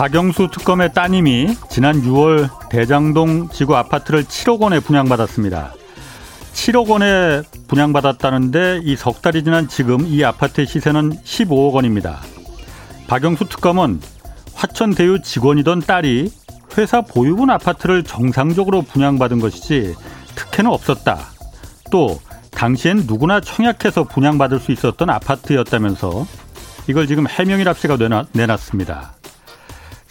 박영수 특검의 따님이 지난 6월 대장동 지구 아파트를 7억 원에 분양받았습니다. 7억 원에 분양받았다는데 이 석 달이 지난 지금 이 아파트의 시세는 15억 원입니다. 박영수 특검은 화천대유 직원이던 딸이 회사 보유분 아파트를 정상적으로 분양받은 것이지 특혜는 없었다. 또 당시엔 누구나 청약해서 분양받을 수 있었던 아파트였다면서 이걸 지금 해명이랍시가 내놨습니다.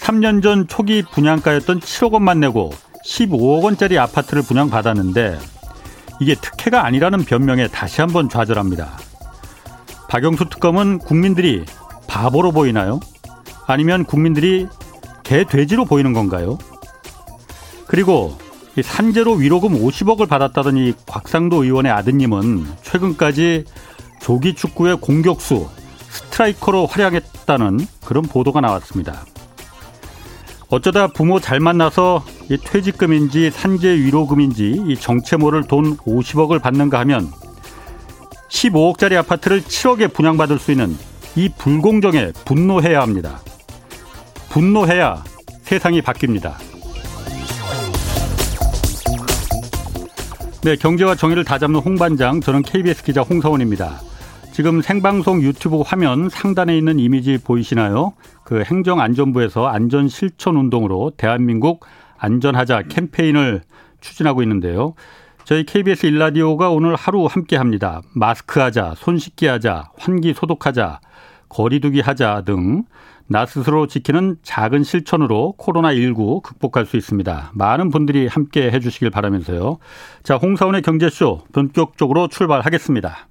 3년 전 초기 분양가였던 7억 원만 내고 15억 원짜리 아파트를 분양받았는데 이게 특혜가 아니라는 변명에 다시 한번 좌절합니다. 박영수 특검은 국민들이 바보로 보이나요? 아니면 국민들이 개돼지로 보이는 건가요? 그리고 산재로 위로금 50억을 받았다던 이 곽상도 의원의 아드님은 최근까지 조기 축구의 공격수 스트라이커로 활약했다는 그런 보도가 나왔습니다. 어쩌다 부모 잘 만나서 이 퇴직금인지 산재 위로금인지 이 정체 모를 돈 50억을 받는가 하면 15억짜리 아파트를 7억에 분양받을 수 있는 이 불공정에 분노해야 합니다. 분노해야 세상이 바뀝니다. 네, 경제와 정의를 다잡는 홍반장, 저는 KBS 기자 홍서원입니다. 지금 생방송 유튜브 화면 상단에 있는 이미지 보이시나요? 그 행정안전부에서 안전실천 운동으로 대한민국 안전하자 캠페인을 추진하고 있는데요. 저희 KBS 일라디오가 오늘 하루 함께 합니다. 마스크 하자, 손 씻기 하자, 환기 소독하자, 거리두기 하자 등 나 스스로 지키는 작은 실천으로 코로나19 극복할 수 있습니다. 많은 분들이 함께 해주시길 바라면서요. 자, 홍사원의 경제쇼 본격적으로 출발하겠습니다.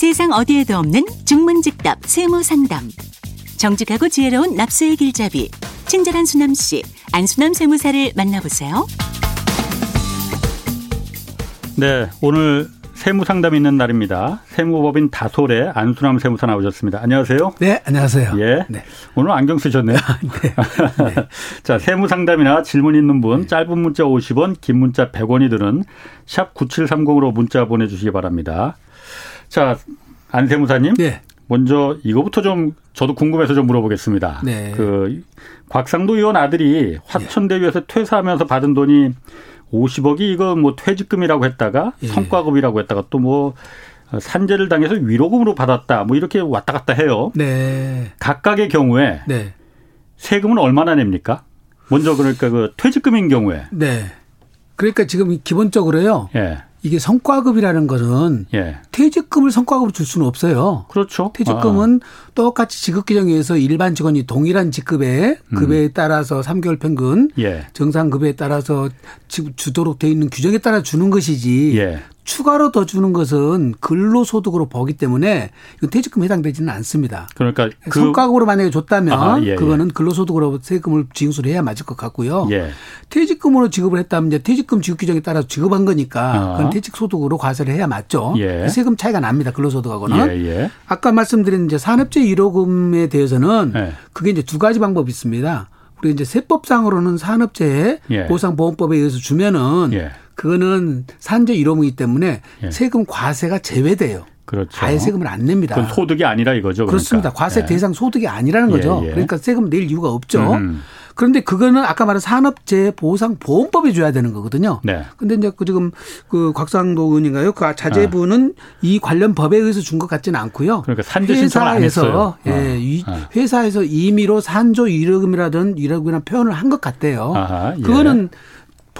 세상 어디에도 없는 중문직답 세무상담. 정직하고 지혜로운 납세의 길잡이. 친절한 수남 씨, 안수남 세무사를 만나보세요. 네, 오늘 세무 상담 있는 날입니다. 세무법인 다솔의 안수남 세무사 나오셨습니다. 안녕하세요. 네, 안녕하세요. 예. 네. 오늘 안경 쓰셨네요. 네. 네. 자, 세무 상담이나 질문 있는 분, 네. 짧은 문자 50원, 긴 문자 100원이 드는 샵 9730으로 문자 보내주시기 바랍니다. 자, 안세무사님. 네. 먼저 이거부터 좀 저도 궁금해서 좀 물어보겠습니다. 네. 그 곽상도 의원 아들이 화천대유에서 퇴사하면서 받은 돈이 50억이 이거 뭐 퇴직금이라고 했다가 예. 성과급이라고 했다가 또 뭐 산재를 당해서 위로금으로 받았다 뭐 이렇게 왔다 갔다 해요. 네. 각각의 경우에 네. 세금은 얼마나 냅니까? 먼저 그러니까 그 퇴직금인 경우에. 네. 그러니까 지금 기본적으로요. 예. 이게 성과급이라는 것은 예. 퇴직금을 성과급으로 줄 수는 없어요. 그렇죠. 퇴직금은 아. 똑같이 지급 규정에 의해서 일반 직원이 동일한 직급에 급여에 음. 따라서 3개월 평균 예. 정상 급여에 따라서 주도록 돼 있는 규정에 따라 주는 것이지 예. 추가로 더 주는 것은 근로소득으로 보기 때문에 이건 퇴직금에 해당되지는 않습니다. 그러니까 그 성과급으로 만약에 줬다면 아하, 예, 예. 그거는 근로소득으로 세금을 징수를 해야 맞을 것 같고요. 예. 퇴직금으로 지급을 했다면 이제 퇴직금 지급 규정에 따라서 지급한 거니까 그건 퇴직소득으로 과세를 해야 맞죠. 예. 세금 차이가 납니다. 근로소득하고는. 예, 아까 말씀드린 이제 산업재 1호금에 대해서는 그게 이제 두 가지 방법이 있습니다. 우리 이제 세법상으로는 산업재해 보상보험법에 의해서 주면은 그거는 산재 이로이기 때문에 예. 세금 과세가 제외돼요. 그렇죠. 아예 세금을 안 냅니다. 그건 소득이 아니라 이거죠. 그러니까. 그렇습니다 과세 예. 대상 소득이 아니라는 거죠. 예, 예. 그러니까 세금 낼 이유가 없죠. 음. 그런데 그거는 아까 말한 산업재해 보상 보험법이 줘야 되는 거거든요. 네. 근데 이제 그 지금 그 곽상도 의원인가요? 그 자제분은 어. 이 관련 법에 의해서 준 것 같지는 않고요. 그러니까 산재 했어요. 예, 어. 이 어. 회사에서 임의로 산조 위로금이라든 위로금이나 표현을 한 것 같대요. 아하, 예. 그거는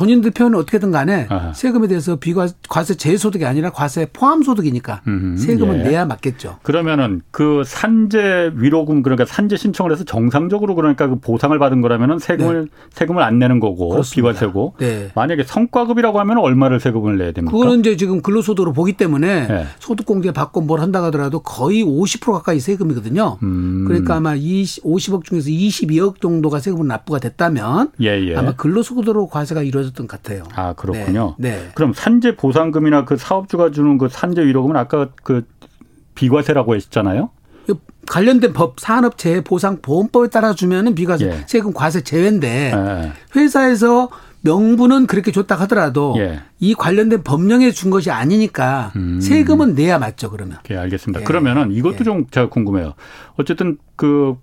본인들 표현은 어떻게든 간에 아하. 세금에 대해서 비과세 제소득이 아니라 과세 포함 소득이니까 음흠. 세금은 예. 내야 맞겠죠. 그러면은 그 산재 위로금 그러니까 산재 신청을 해서 정상적으로 그러니까 그 보상을 받은 거라면은 세금을 네. 세금을 안 내는 거고 그렇습니다. 비과세고 네. 만약에 성과급이라고 하면 얼마를 세금을 내야 됩니까? 그거는 이제 지금 근로소득으로 보기 때문에 네. 소득공제 받고 뭘 한다 하더라도 거의 50% 가까이 세금이거든요. 음. 그러니까 아마 20, 50억 중에서 22억 정도가 세금을 납부가 됐다면 예, 예. 아마 근로소득으로 과세가 이루어 졌 있었던 것 같아요. 아 그렇군요. 네. 네. 그럼 산재 보상금이나 그 사업주가 주는 그 산재 위로금은 아까 그 비과세라고 했잖아요. 관련된 법 산업재해 보상 보험법에 따라 주면은 비과세 예. 세금 과세 제외인데 예. 회사에서 명분은 그렇게 줬다 하더라도 예. 이 관련된 법령에 준 것이 아니니까 음. 세금은 내야 맞죠 그러면. 예, 알겠습니다. 예. 그러면은 이것도 예. 좀 제가 궁금해요. 어쨌든 그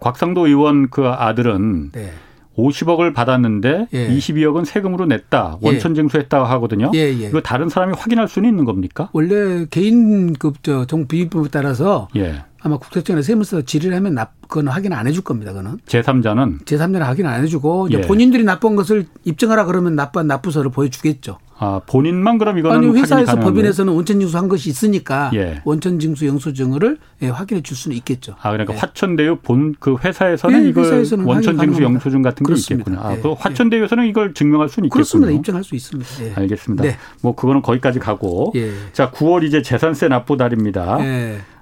곽상도 의원 그 아들은 네. 50억을 받았는데 예. 22억은 세금으로 냈다. 원천 징수했다 하거든요. 예, 예. 이거 다른 사람이 확인할 수는 있는 겁니까? 원래 개인 급 저 정비법에 따라서 예. 아마 국세청이나 세무서 질의를 하면 납, 그건 확인 안 해줄 겁니다. 그거는. 제3자는? 제3자는 확인 안 해주고 예. 본인들이 납본 것을 입증하라 그러면 납부한 납부서를 보여주겠죠. 아 본인만 그럼 이거는 아니 회사에서 법인에서는 원천징수 한 것이 있으니까 예. 원천징수 영수증을 예, 확인해 줄 수는 있겠죠. 아 그러니까 예. 화천대유 본 그 회사에서는 예, 이걸 원천징수 영수증 같은 게 그렇습니다. 있겠구나. 아, 예. 그 화천대유에서는 이걸 증명할 수는 있겠군요. 그렇습니다. 입증할 수 있습니다. 예. 알겠습니다. 네. 뭐 그거는 거기까지 가고 자 9월 이제 재산세 납부 달입니다.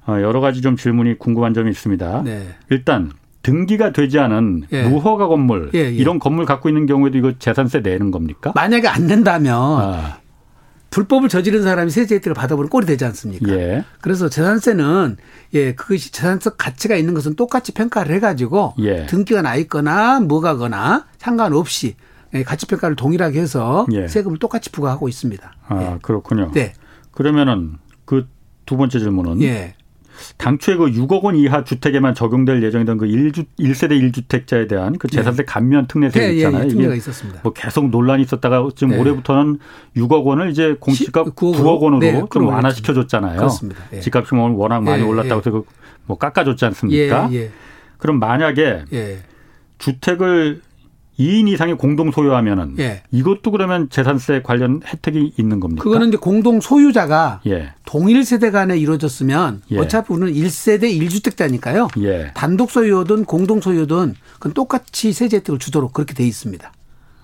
어, 여러 가지 좀 질문이 궁금한 점이 있습니다. 네. 일단 등기가 되지 않은 예. 무허가 건물 예, 예. 이런 건물 갖고 있는 경우에도 이거 재산세 내는 겁니까? 만약에 안 낸다면 아. 불법을 저지른 사람이 세제 혜택을 받아보는 꼴이 되지 않습니까? 예. 그래서 재산세는 예 그것이 재산세 가치가 있는 것은 똑같이 평가를 해가지고 예. 등기가 나 있거나 뭐가거나 상관없이 예, 가치 평가를 동일하게 해서 예. 세금을 똑같이 부과하고 있습니다. 아 예. 그렇군요. 네. 그러면은 그 두 번째 질문은 예. 당초에 그 6억 원 이하 주택에만 적용될 예정이던 그 1주, 1세대 1주택자에 대한 그 재산세 네. 감면 특례세 네, 있잖아요. 예, 예, 특례가 있었습니다. 뭐 계속 논란이 있었다가 지금 네. 올해부터는 6억 원을 이제 공시가 9억, 9억 원으로 네, 좀 완화시켜 줬잖아요. 그렇습니다. 예. 집값이 뭐 워낙 많이 예, 올랐다고 해서 그뭐 깎아줬지 않습니까? 그럼 만약에 주택을 2인 이상이 공동 소유하면은 예. 이것도 그러면 재산세 관련 혜택이 있는 겁니까? 그거는 이제 공동 소유자가 예. 동일 세대 간에 이루어졌으면 예. 어차피 우리는 1세대 1주택자니까요. 예. 단독 소유든 공동 소유든 그건 똑같이 세제 혜택을 주도록 그렇게 돼 있습니다.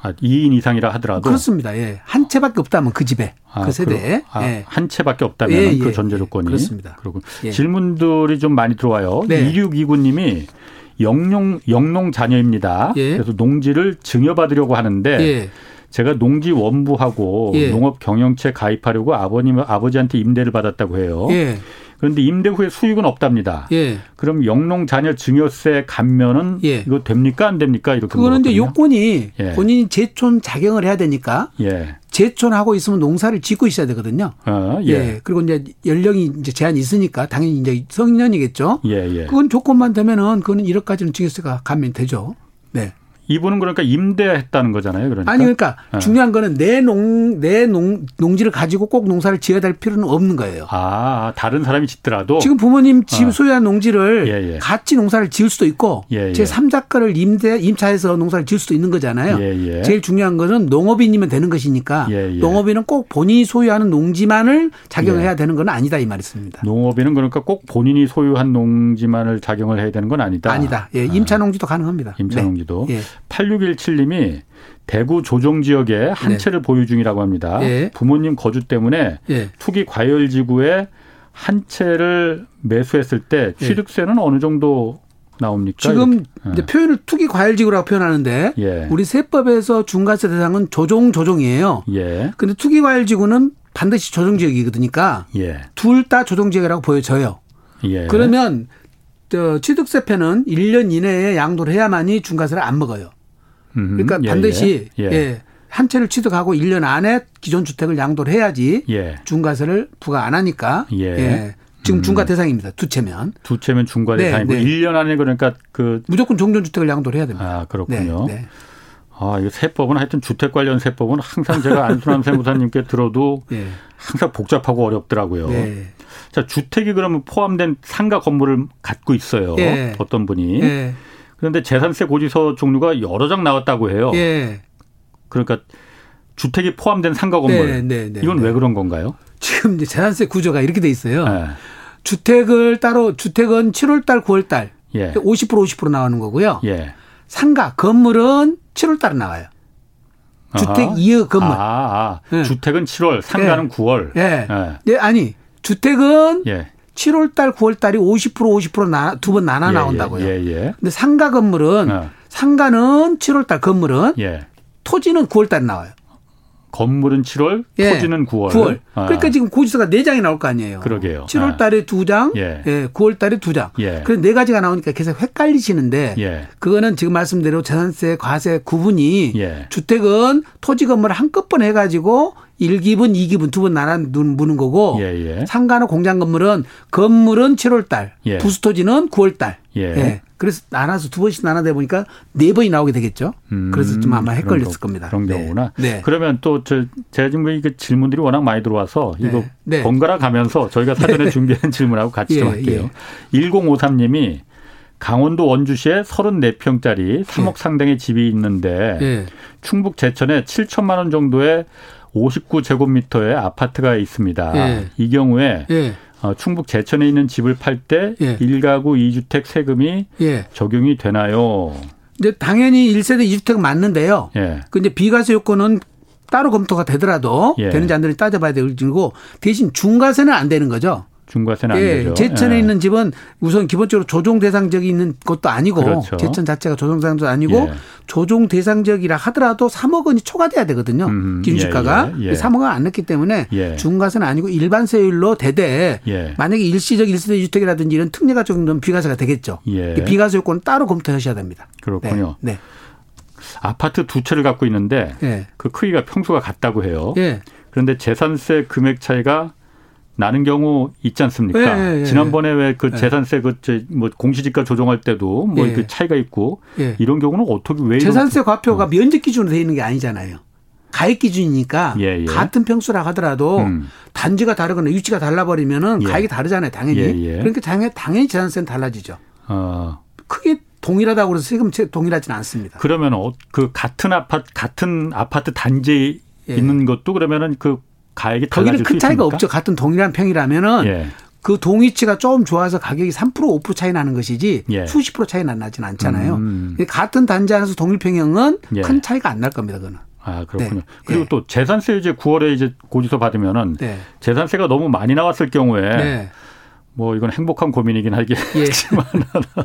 아, 2인 이상이라 하더라도 그렇습니다. 예. 한 채밖에 없다면 그 집에 아, 그 세대에 아, 예. 한 채밖에 없다면 예, 그 예, 전제 조건이 그렇습니다. 그리고 질문들이 좀 많이 들어와요. 네. 2629님이 영농 영농 자녀입니다. 예. 그래서 농지를 증여받으려고 하는데 예. 제가 농지 원부하고 예. 농업 경영체 가입하려고 아버님 아버지한테 임대를 받았다고 해요. 예. 그런데 임대 후에 수익은 없답니다. 예. 그럼 영농 자녀 증여세 감면은 예. 이거 됩니까 안 됩니까 이렇게 그거는 이제 요건이 예. 본인이 제촌 자경을 해야 되니까 예. 제촌하고 있으면 농사를 짓고 있어야 되거든요. 어, 예. 예. 그리고 이제 연령이 이제 제한이 있으니까 당연히 이제 성년이겠죠. 예, 예. 그건 조건만 되면은 그거는 1억까지는 증여세가 감면되죠. 네. 이분은 그러니까 임대했다는 거잖아요. 그러니까. 아니 그러니까 네. 중요한 거는 내 농 내 농 농지를 가지고 꼭 농사를 지어야 될 필요는 없는 거예요. 아 다른 사람이 짓더라도 지금 부모님 집 어. 소유한 농지를 예, 예. 같이 농사를 지을 수도 있고 예, 예. 제 3자가를 임대 임차해서 농사를 지을 수도 있는 거잖아요. 예, 예. 제일 중요한 것은 농업인이면 되는 것이니까 농업인은 꼭 본인이 소유하는 농지만을 작용해야 되는 건 아니다 이 말이었습니다. 농업인은 그러니까 꼭 본인이 소유한 농지만을 작용을 해야 되는 건 아니다. 아니다. 예, 임차 농지도 가능합니다. 임차 농지도. 네. 8617님이 대구 조정 지역에 한 네. 채를 보유 중이라고 합니다. 네. 부모님 거주 때문에 네. 투기 과열 지구에 한 채를 매수했을 때 예. 취득세는 어느 정도 나옵니까? 지금 이제 표현을 투기 과열 지구라고 표현하는데 예. 우리 세법에서 중과세 대상은 조정 조정이에요. 예. 근데 투기 과열 지구는 반드시 조정 지역이거든요. 예. 둘다 조정 지역이라고 보여져요. 예. 그러면 저 취득세표는 1년 이내에 양도를 해야만이 중과세를 안 먹어요. 그러니까 예, 반드시 예. 예. 예. 한 채를 취득하고 1년 안에 기존 주택을 양도를 해야지 예. 중과세를 부과 안 하니까 예. 예. 지금 음. 중과 대상입니다. 두 채면. 두 채면 중과 네, 대상이고 네. 1년 안에 그러니까 그 무조건 종전 주택을 양도를 해야 됩니다. 아, 그렇군요. 네, 네. 아, 이거 세법은 하여튼 주택 관련 세법은 항상 제가 안순환 세무사님께 들어도 네. 항상 복잡하고 어렵더라고요. 네. 자, 주택이 그러면 포함된 상가 건물을 갖고 있어요. 예. 어떤 분이. 예. 그런데 재산세 고지서 종류가 여러 장 나왔다고 해요. 예. 그러니까 주택이 포함된 상가 건물. 네, 네, 네, 이건 네. 왜 그런 건가요? 지금 이제 재산세 구조가 이렇게 돼 있어요. 네. 주택을 따로 주택은 7월 달, 9월 달 예. 50% 50% 나오는 거고요. 예. 상가 건물은 7월 달에 나와요. 주택 이어 건물. 아, 아. 네. 주택은 7월, 상가는 네. 9월. 예. 네. 네. 아니 주택은 예. 7월 달, 9월 달이 50% 50%두 번 나눠 예, 예, 나온다고요. 예, 예, 근데 상가 건물은 어. 상가는 7월 달 건물은 예. 토지는 9월 달에 나와요. 건물은 7월, 예. 토지는 9월. 9월. 아. 그러니까 지금 고지서가 4장이 나올 거 아니에요. 그러게요. 7월 아. 달에 2장, 예. 예. 9월 달에 2장. 예. 그래서 네 가지가 나오니까 계속 헷갈리시는데 예. 그거는 지금 말씀대로 재산세, 과세 구분이 예. 주택은 토지 건물을 한꺼번에 해 가지고 1기분, 2기분 두 번 나눠 무는 거고 예, 예. 상가나 공장 건물은 건물은 7월 달, 예. 부수 토지는 9월 달. 예. 예. 그래서 나눠서 두 번씩 나눠다 보니까 네 번이 나오게 되겠죠. 음, 그래서 좀 아마 헷갈렸을 그런 겁니다. 그런 네. 경우나. 네. 그러면 또저 제가 지금 이 질문들이 워낙 많이 들어와서 네. 이거 네. 번갈아 가면서 저희가 사전에 네. 준비한 질문하고 같이 좀 예, 할게요. 예. 1053님이 강원도 원주시에 34평짜리 3억 상당의 집이 있는데 예. 충북 제천에 7천만 원 정도의 59제곱미터의 아파트가 있습니다. 예. 이 경우에 예. 어, 충북 제천에 있는 집을 팔때 예. 1가구 2주택 세금이 예. 적용이 되나요? 이제 당연히 1세대 2주택 맞는데요. 예. 그 이제 비과세 요건은 따로 검토가 되더라도 예. 되는지 안 되는지 따져봐야 되고 대신 중과세는 안 되는 거죠. 중과세는 안 예, 되죠. 제천에 예. 있는 집은 우선 기본적으로 조종 대상적이 있는 것도 아니고 그렇죠. 제천 자체가 조종 대상도 아니고 예. 조종 대상적이라 하더라도 3억 원이 초과돼야 되거든요. 음, 기준시가가 예, 예, 예. 3억 원 안 넣기 때문에 예. 중과세는 아니고 일반세율로 대대 예. 만약에 일시적 일세대 주택이라든지 이런 특례가 적용되면 비과세가 되겠죠. 비과세 요건은 따로 검토하셔야 됩니다. 그렇군요. 네. 네. 아파트 두 채를 갖고 있는데 그 크기가 평수가 같다고 해요. 그런데 재산세 금액 차이가 나는 경우 있지 않습니까? 예, 예, 예. 지난번에 왜그 예. 재산세 그뭐 공시지가 조정할 때도 뭐그 예. 차이가 있고 예. 이런 경우는 어떻게 왜 재산세 과표가 어. 면적 기준으로 되어 있는 게 아니잖아요. 가액 기준이니까 같은 평수라 하더라도 음. 단지가 다르거나 위치가 달라 버리면은 가액이 다르잖아요, 당연히. 그러니까 당연히, 당연히 재산세는 달라지죠. 어. 크게 동일하다고 해서 세금 동일하지는 않습니다. 그러면 어, 그 같은 아파트 같은 아파트 단지에 있는 것도 그러면은 그 가액이 거기는 큰 차이가 없죠. 같은 동일한 평이라면은 예. 그 동위치가 좀 좋아서 가격이 3% 5% 차이 나는 것이지 예. 수십 프로 차이 나진 않잖아요. 음. 같은 단지 안에서 동일 평형은 예. 큰 차이가 안 날 겁니다. 그거는. 아 그렇군요. 네. 그리고 예. 또 재산세 이제 9월에 이제 고지서 받으면은 네. 재산세가 너무 많이 나왔을 경우에 네. 뭐 이건 행복한 고민이긴 하겠지만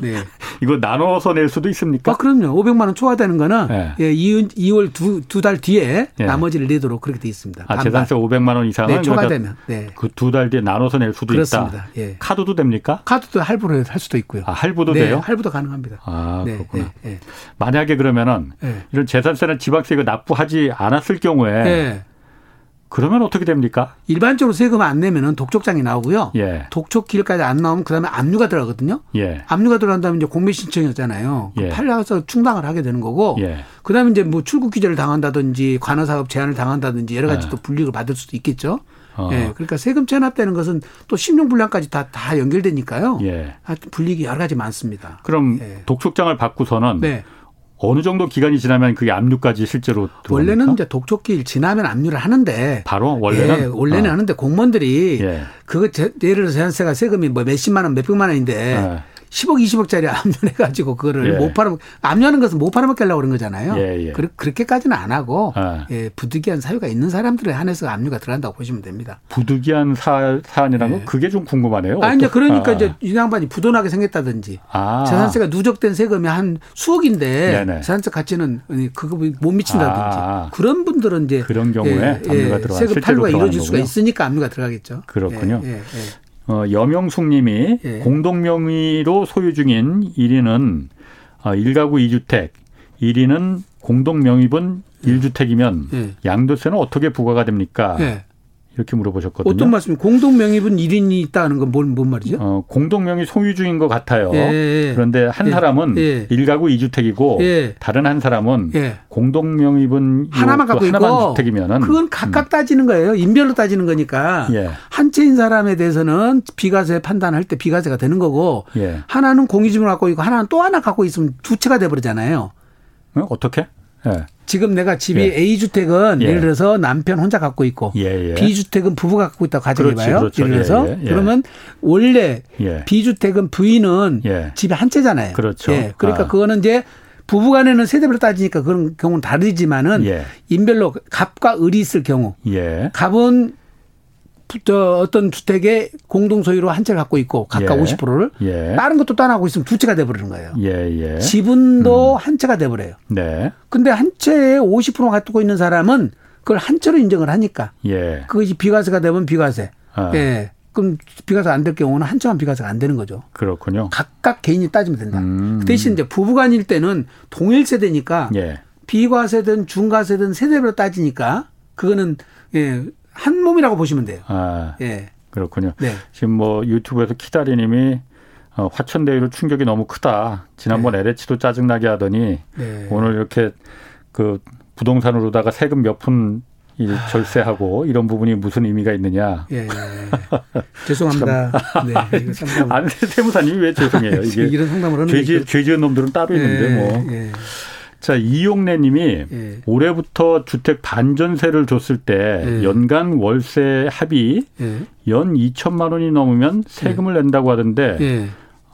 예. 네. 이거 나눠서 낼 수도 있습니까? 아, 그럼요. 500만 원 초과되는 거는 네. 예, 2월 두두달 뒤에 예. 나머지를 내도록 그렇게 돼 있습니다. 아, 재산세 500만 원 이상은 네, 초과되면 네. 그두 달 뒤에 나눠서 낼 수도 그렇습니다. 있다. 예. 카드도 됩니까? 카드도 할부로 할 수도 있고요. 아, 할부도 네, 돼요? 할부도 가능합니다. 아, 네, 그렇구나. 네, 만약에 그러면은 이런 재산세나 지방세 이거 납부하지 않았을 경우에 그러면 어떻게 됩니까? 일반적으로 세금 안 내면은 독촉장이 나오고요. 예. 독촉기일까지 안 나오면 그다음에 압류가 들어가거든요. 예. 압류가 들어간다면 이제 공매 신청이었잖아요. 그 예. 팔려서 충당을 하게 되는 거고. 예. 그다음에 이제 뭐 출국 규제를 당한다든지 관할사업 제한을 당한다든지 여러 가지 예. 또 불이익을 받을 수도 있겠죠. 어. 예. 그러니까 세금 체납되는 것은 또 신용 불량까지 다, 다 연결되니까요. 예. 하여튼 불이익이 여러 가지 많습니다. 그럼 예. 독촉장을 받고서는 네. 어느 정도 기간이 지나면 그게 압류까지 실제로 들어갑니까? 원래는 이제 독촉기일 지나면 압류를 하는데 바로 원래는 예, 원래는 어. 하는데 공무원들이 예. 그거 예를 들어서 세산세가 세금이 뭐 몇십만 원, 몇백만 원인데 예. 10억, 20억짜리 압류해가지고 그거를 예. 못 팔아, 압류하는 것은 못 팔아먹게 하려고 그런 거잖아요. 예, 예. 그, 그렇게까지는 안 하고, 아. 예, 부득이한 사유가 있는 사람들에 한해서 압류가 들어간다고 보시면 됩니다. 부득이한 사, 사안이라는 건 예. 그게 좀 궁금하네요. 아, 이제 그러니까 아. 이제 이 양반이 부도나게 생겼다든지, 아. 재산세가 누적된 세금이 한 수억인데, 네네. 재산세 가치는 그거 못 미친다든지, 아. 그런 분들은 이제 그런 경우에 예, 압류가 들어가 세금 탈루가 이루어질 수가 있으니까 압류가 들어가겠죠. 그렇군요. 어, 여명숙 님이 예. 공동 명의로 소유 중인 1위는 어, 1가구 2주택, 1위는 공동 명의분 예. 1주택이면 예. 양도세는 어떻게 부과가 됩니까? 예. 이렇게 물어보셨거든요. 어떤 말씀이 공동 명의분 1인이 있다는 건 뭔, 뭔 말이죠? 어, 공동 명의 소유주인 것 같아요. 예, 예. 그런데 한 예, 사람은 예. 1가구 2주택이고 예. 다른 한 사람은 예. 공동 명의분 하나만 갖고 하나만 있고 주택이면은 그건 각각 음. 따지는 거예요. 인별로 따지는 거니까 예. 한 채인 사람에 대해서는 비과세 판단할 때 비과세가 되는 거고 예. 하나는 공유집을 갖고 있고 하나는 또 하나 갖고 있으면 두 채가 돼 버리잖아요. 어? 어떻게? 예. 지금 내가 집이 예. A 주택은 예. 를 들어서 남편 혼자 갖고 있고 예, 예. B 주택은 부부가 갖고 있다고 가정해봐요. 그렇죠. 예를 들어서 예, 예. 그러면 원래 B 주택은 부인은 집이 한 채잖아요. 그렇죠. 그러니까 아. 그거는 이제 부부간에는 세대별로 따지니까 그런 경우는 다르지만은 인별로 갑과 을이 있을 경우 갑은 저 어떤 주택의 공동 소유로 한 채를 갖고 있고 각각 예. 50%를 예. 다른 것도 떠나고 있으면 두 채가 돼 버리는 거예요. 예, 예. 지분도 음. 한 채가 돼 버려요. 네. 근데 한 채에 50% 갖고 있는 사람은 그걸 한처로 인정을 하니까. 예. 그것이 비과세가 되면 비과세. 아. 예. 그럼 비과세 안 될 경우는 한처만 비과세가 안 되는 거죠. 그렇군요. 각각 개인이 따지면 된다. 음. 그 대신 이제 부부간일 때는 동일 세대니까 예. 비과세든 중과세든 세대별로 따지니까 그거는 예, 한 몸이라고 보시면 돼요. 아. 예. 그렇군요. 네. 지금 뭐 유튜브에서 키다리님이 어, 화천대유로 충격이 너무 크다. 지난번 네. LH도 짜증나게 하더니 네. 오늘 이렇게 그 부동산으로다가 세금 몇 푼 절세하고 이런 부분이 무슨 의미가 있느냐. 예, 예. 죄송합니다. 네, 아니 세무사님이 왜 죄송해요? 이게 이런 상담을 하는 죄지, 죄 지은 놈들은 따로 예, 있는데 뭐. 예. 자 이용래 님이 예. 올해부터 주택 반전세를 줬을 때 예. 연간 월세 합의 예. 연 2천만 원이 넘으면 세금을 낸다고 하던데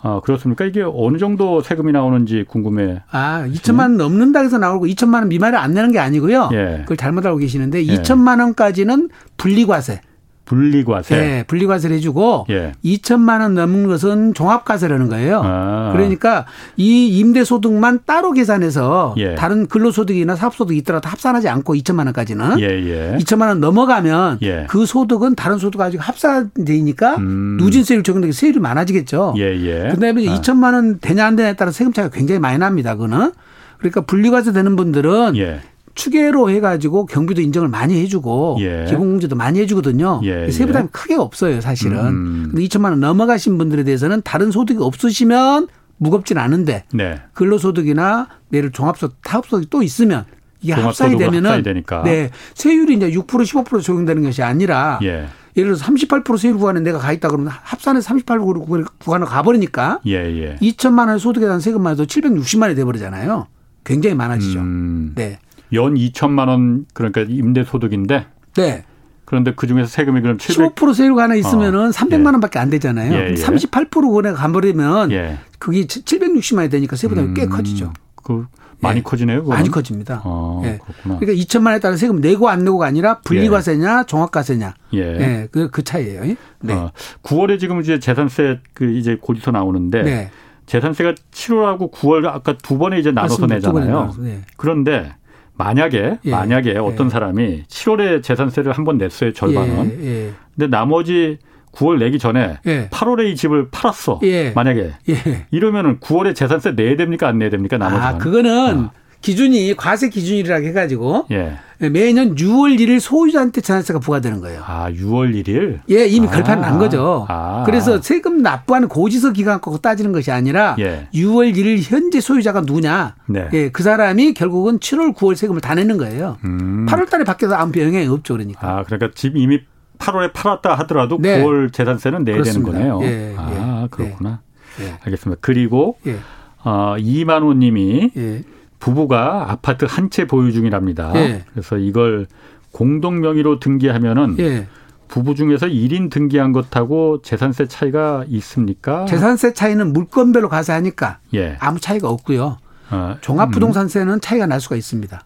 아, 그렇습니까? 이게 어느 정도 세금이 나오는지 궁금해. 아, 2천만 원 넘는다 해서 나오고 2천만 원 미만을 안 내는 게 아니고요. 예. 그걸 잘못 알고 계시는데 예. 2천만 원까지는 분리과세. 분리과세. 네, 분리과세를 해주고 예. 2천만 원 넘는 것은 종합과세라는 거예요. 아. 그러니까 이 임대소득만 따로 계산해서 예. 다른 근로소득이나 사업소득이 있더라도 합산하지 않고 2천만 원까지는 예, 예. 2천만 원 넘어가면 예. 그 소득은 다른 소득 가지고 합산되니까 음. 누진세율 적용되게 세율이 많아지겠죠. 예, 예. 그다음에 아. 2천만 원 되냐 안 되냐에 따라 세금 차이가 굉장히 많이 납니다. 그거는. 그러니까 분리과세 되는 분들은 예. 추계로 해가지고 경비도 인정을 많이 해주고 예. 기본공제도 많이 해주거든요. 예. 세부담이 예. 크게 없어요, 사실은. 음. 근데 2천만 원 넘어가신 분들에 대해서는 다른 소득이 없으시면 무겁진 않은데 네. 근로소득이나 예를 종합소득, 타업소득이 또 있으면 이게 합산이 되면은 네 세율이 이제 6% 15% 적용되는 것이 아니라 예. 예를 들어서 38% 세율 구간에 내가 가 있다 그러면 합산해서 38% 구간을 가버리니까 예, 예. 2천만 원의 소득에 대한 세금만 해도 760만 원이 돼버리잖아요. 굉장히 많아지죠. 음. 네. 연 2천만 원 그러니까 임대 소득인데 네. 그런데 그 중에서 세금이 그럼 700... 15% 세율가 하나 있으면은 어. 300만 예. 원밖에 안 되잖아요. 예, 예. 38%가 가버리면 예. 그게 760만 원이 되니까 세부담이 음, 꽤 커지죠. 그 많이 예. 커지네요. 그건? 많이 커집니다. 아, 예. 그렇구나. 그러니까 2천만 원에 따라 세금 내고 안 내고가 아니라 분리과세냐 예. 종합과세냐. 예. 예. 그, 그 차이예요. 네. 어, 9월에 지금 이제 재산세 그 이제 곧이서 나오는데 네. 재산세가 7월하고 9월 아까 두 번에 이제 나눠서 맞습니다. 내잖아요. 네. 그런데 만약에 예. 만약에 예. 어떤 사람이 7월에 재산세를 한 번 냈어요 절반은. 예. 예. 근데 나머지 9월 내기 전에 예. 8월에 이 집을 팔았어. 예. 만약에 예. 이러면은 9월에 재산세 내야 됩니까 안 내야 됩니까 나머지? 아 그거는 어. 기준이 과세 기준이라고 해가지고 예. 매년 6월 1일 소유자한테 전세가 부과되는 거예요. 아 6월 1일? 예, 이미 아. 결판 난 거죠. 아. 그래서 세금 납부하는 고지서 기간 갖고 따지는 것이 아니라 예. 6월 1일 현재 소유자가 누구냐? 네. 예, 그 사람이 결국은 7월, 9월 세금을 다 내는 거예요. 음. 8월 달에 바뀌어서 아무 영향이 없죠, 그러니까. 아 그러니까 집 이미 8월에 팔았다 하더라도 네. 9월 재산세는 내야 그렇습니다. 되는 거네요. 예, 아 예. 그렇구나. 예. 알겠습니다. 그리고 예. 어, 이만호 님이 예. 부부가 아파트 한 채 보유 중이랍니다. 예. 그래서 이걸 공동 명의로 등기하면은 예. 부부 중에서 1인 등기한 것하고 재산세 차이가 있습니까? 재산세 차이는 물건별로 가서 하니까 예. 아무 차이가 없고요. 아, 종합부동산세는 음. 차이가 날 수가 있습니다.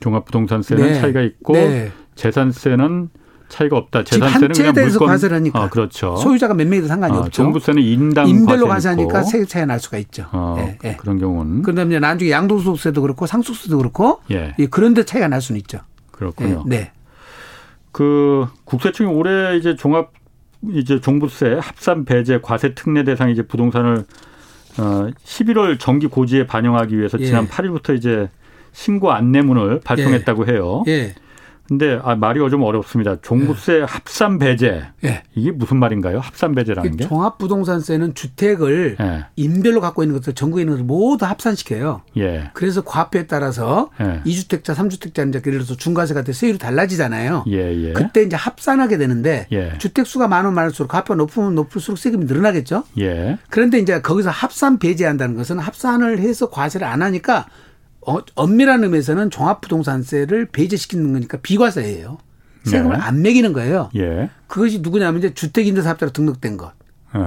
종합부동산세는 네. 차이가 있고 네. 재산세는 차이가 없다. 재산세는 그냥 대해서 물건 과세라니까. 어, 그렇죠. 소유자가 몇 명이든 상관이 어, 없죠. 정부세는 인당 임대로 과세하니까 세금 차이 날 수가 있죠. 어, 예, 예. 그런 경우는. 그다음에 나중에 양도소득세도 그렇고 상속세도 그렇고 예. 예. 그런데 차이가 날 수는 있죠. 그렇군요. 예, 네. 그 국세청이 올해 이제 종합 이제 종부세 합산 배제 과세 특례 대상 이제 부동산을 어 11월 정기 고지에 반영하기 위해서 지난 예. 8일부터 이제 신고 안내문을 발송했다고 해요. 예. 근데 아, 말이 좀 어렵습니다. 종부세 네. 합산 배제. 네. 이게 무슨 말인가요? 합산 배제라는 게? 종합부동산세는 주택을 네. 임별로 갖고 있는 것들 전국에 있는 것을 모두 합산시켜요. 예. 그래서 과표에 따라서 예. 2주택자, 3주택자 이제 예를 들어서 중과세가 돼 세율이 달라지잖아요. 예, 예. 그때 이제 합산하게 되는데 예. 주택 수가 많으면 많을수록 과표가 높으면 높을수록 세금이 늘어나겠죠. 예. 그런데 이제 거기서 합산 배제한다는 것은 합산을 해서 과세를 안 하니까 어, 엄밀한 의미에서는 종합부동산세를 배제시키는 거니까 비과세예요. 세금을 네. 안 매기는 거예요. 예. 그것이 누구냐면 이제 주택임대사업자로 등록된 것.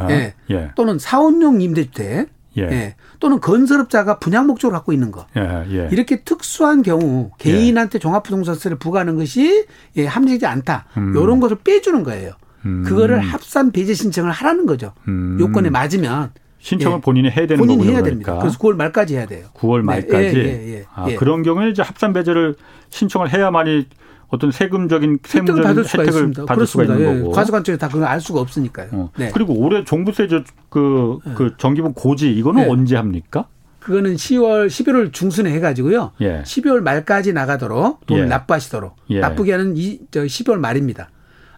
예. 예. 또는 사원용 임대주택. 예. 예. 또는 건설업자가 분양 목적으로 갖고 있는 것. 예. 예. 이렇게 특수한 경우 개인한테 예. 종합부동산세를 부과하는 것이 예, 합리적이지 않다. 음. 이런 것을 빼주는 거예요. 음. 그거를 합산 배제 신청을 하라는 거죠. 음. 요건에 맞으면. 신청을 예. 본인이 해야 되는 본인이 해야 됩니다. 그러니까. 그래서 9월 말까지 해야 돼요. 9월 말까지. 네. 예, 예, 아, 그런 경우에 이제 합산 배제를 신청을 해야만이 어떤 세금적인 세금적인 받을 수가 혜택을 있습니다. 받을 그렇습니다. 수가 있는 예. 거고 과세관청에 다 그걸 알 수가 없으니까요. 어. 네. 그리고 올해 종부세 저그 네. 그 정기분 고지 이거는 네. 언제 합니까? 그거는 10월 11월 중순에 해가지고요. 예. 12월 말까지 나가도록 돈을 예. 납부하시도록 예. 납부기 하는 이, 저 12월 말입니다.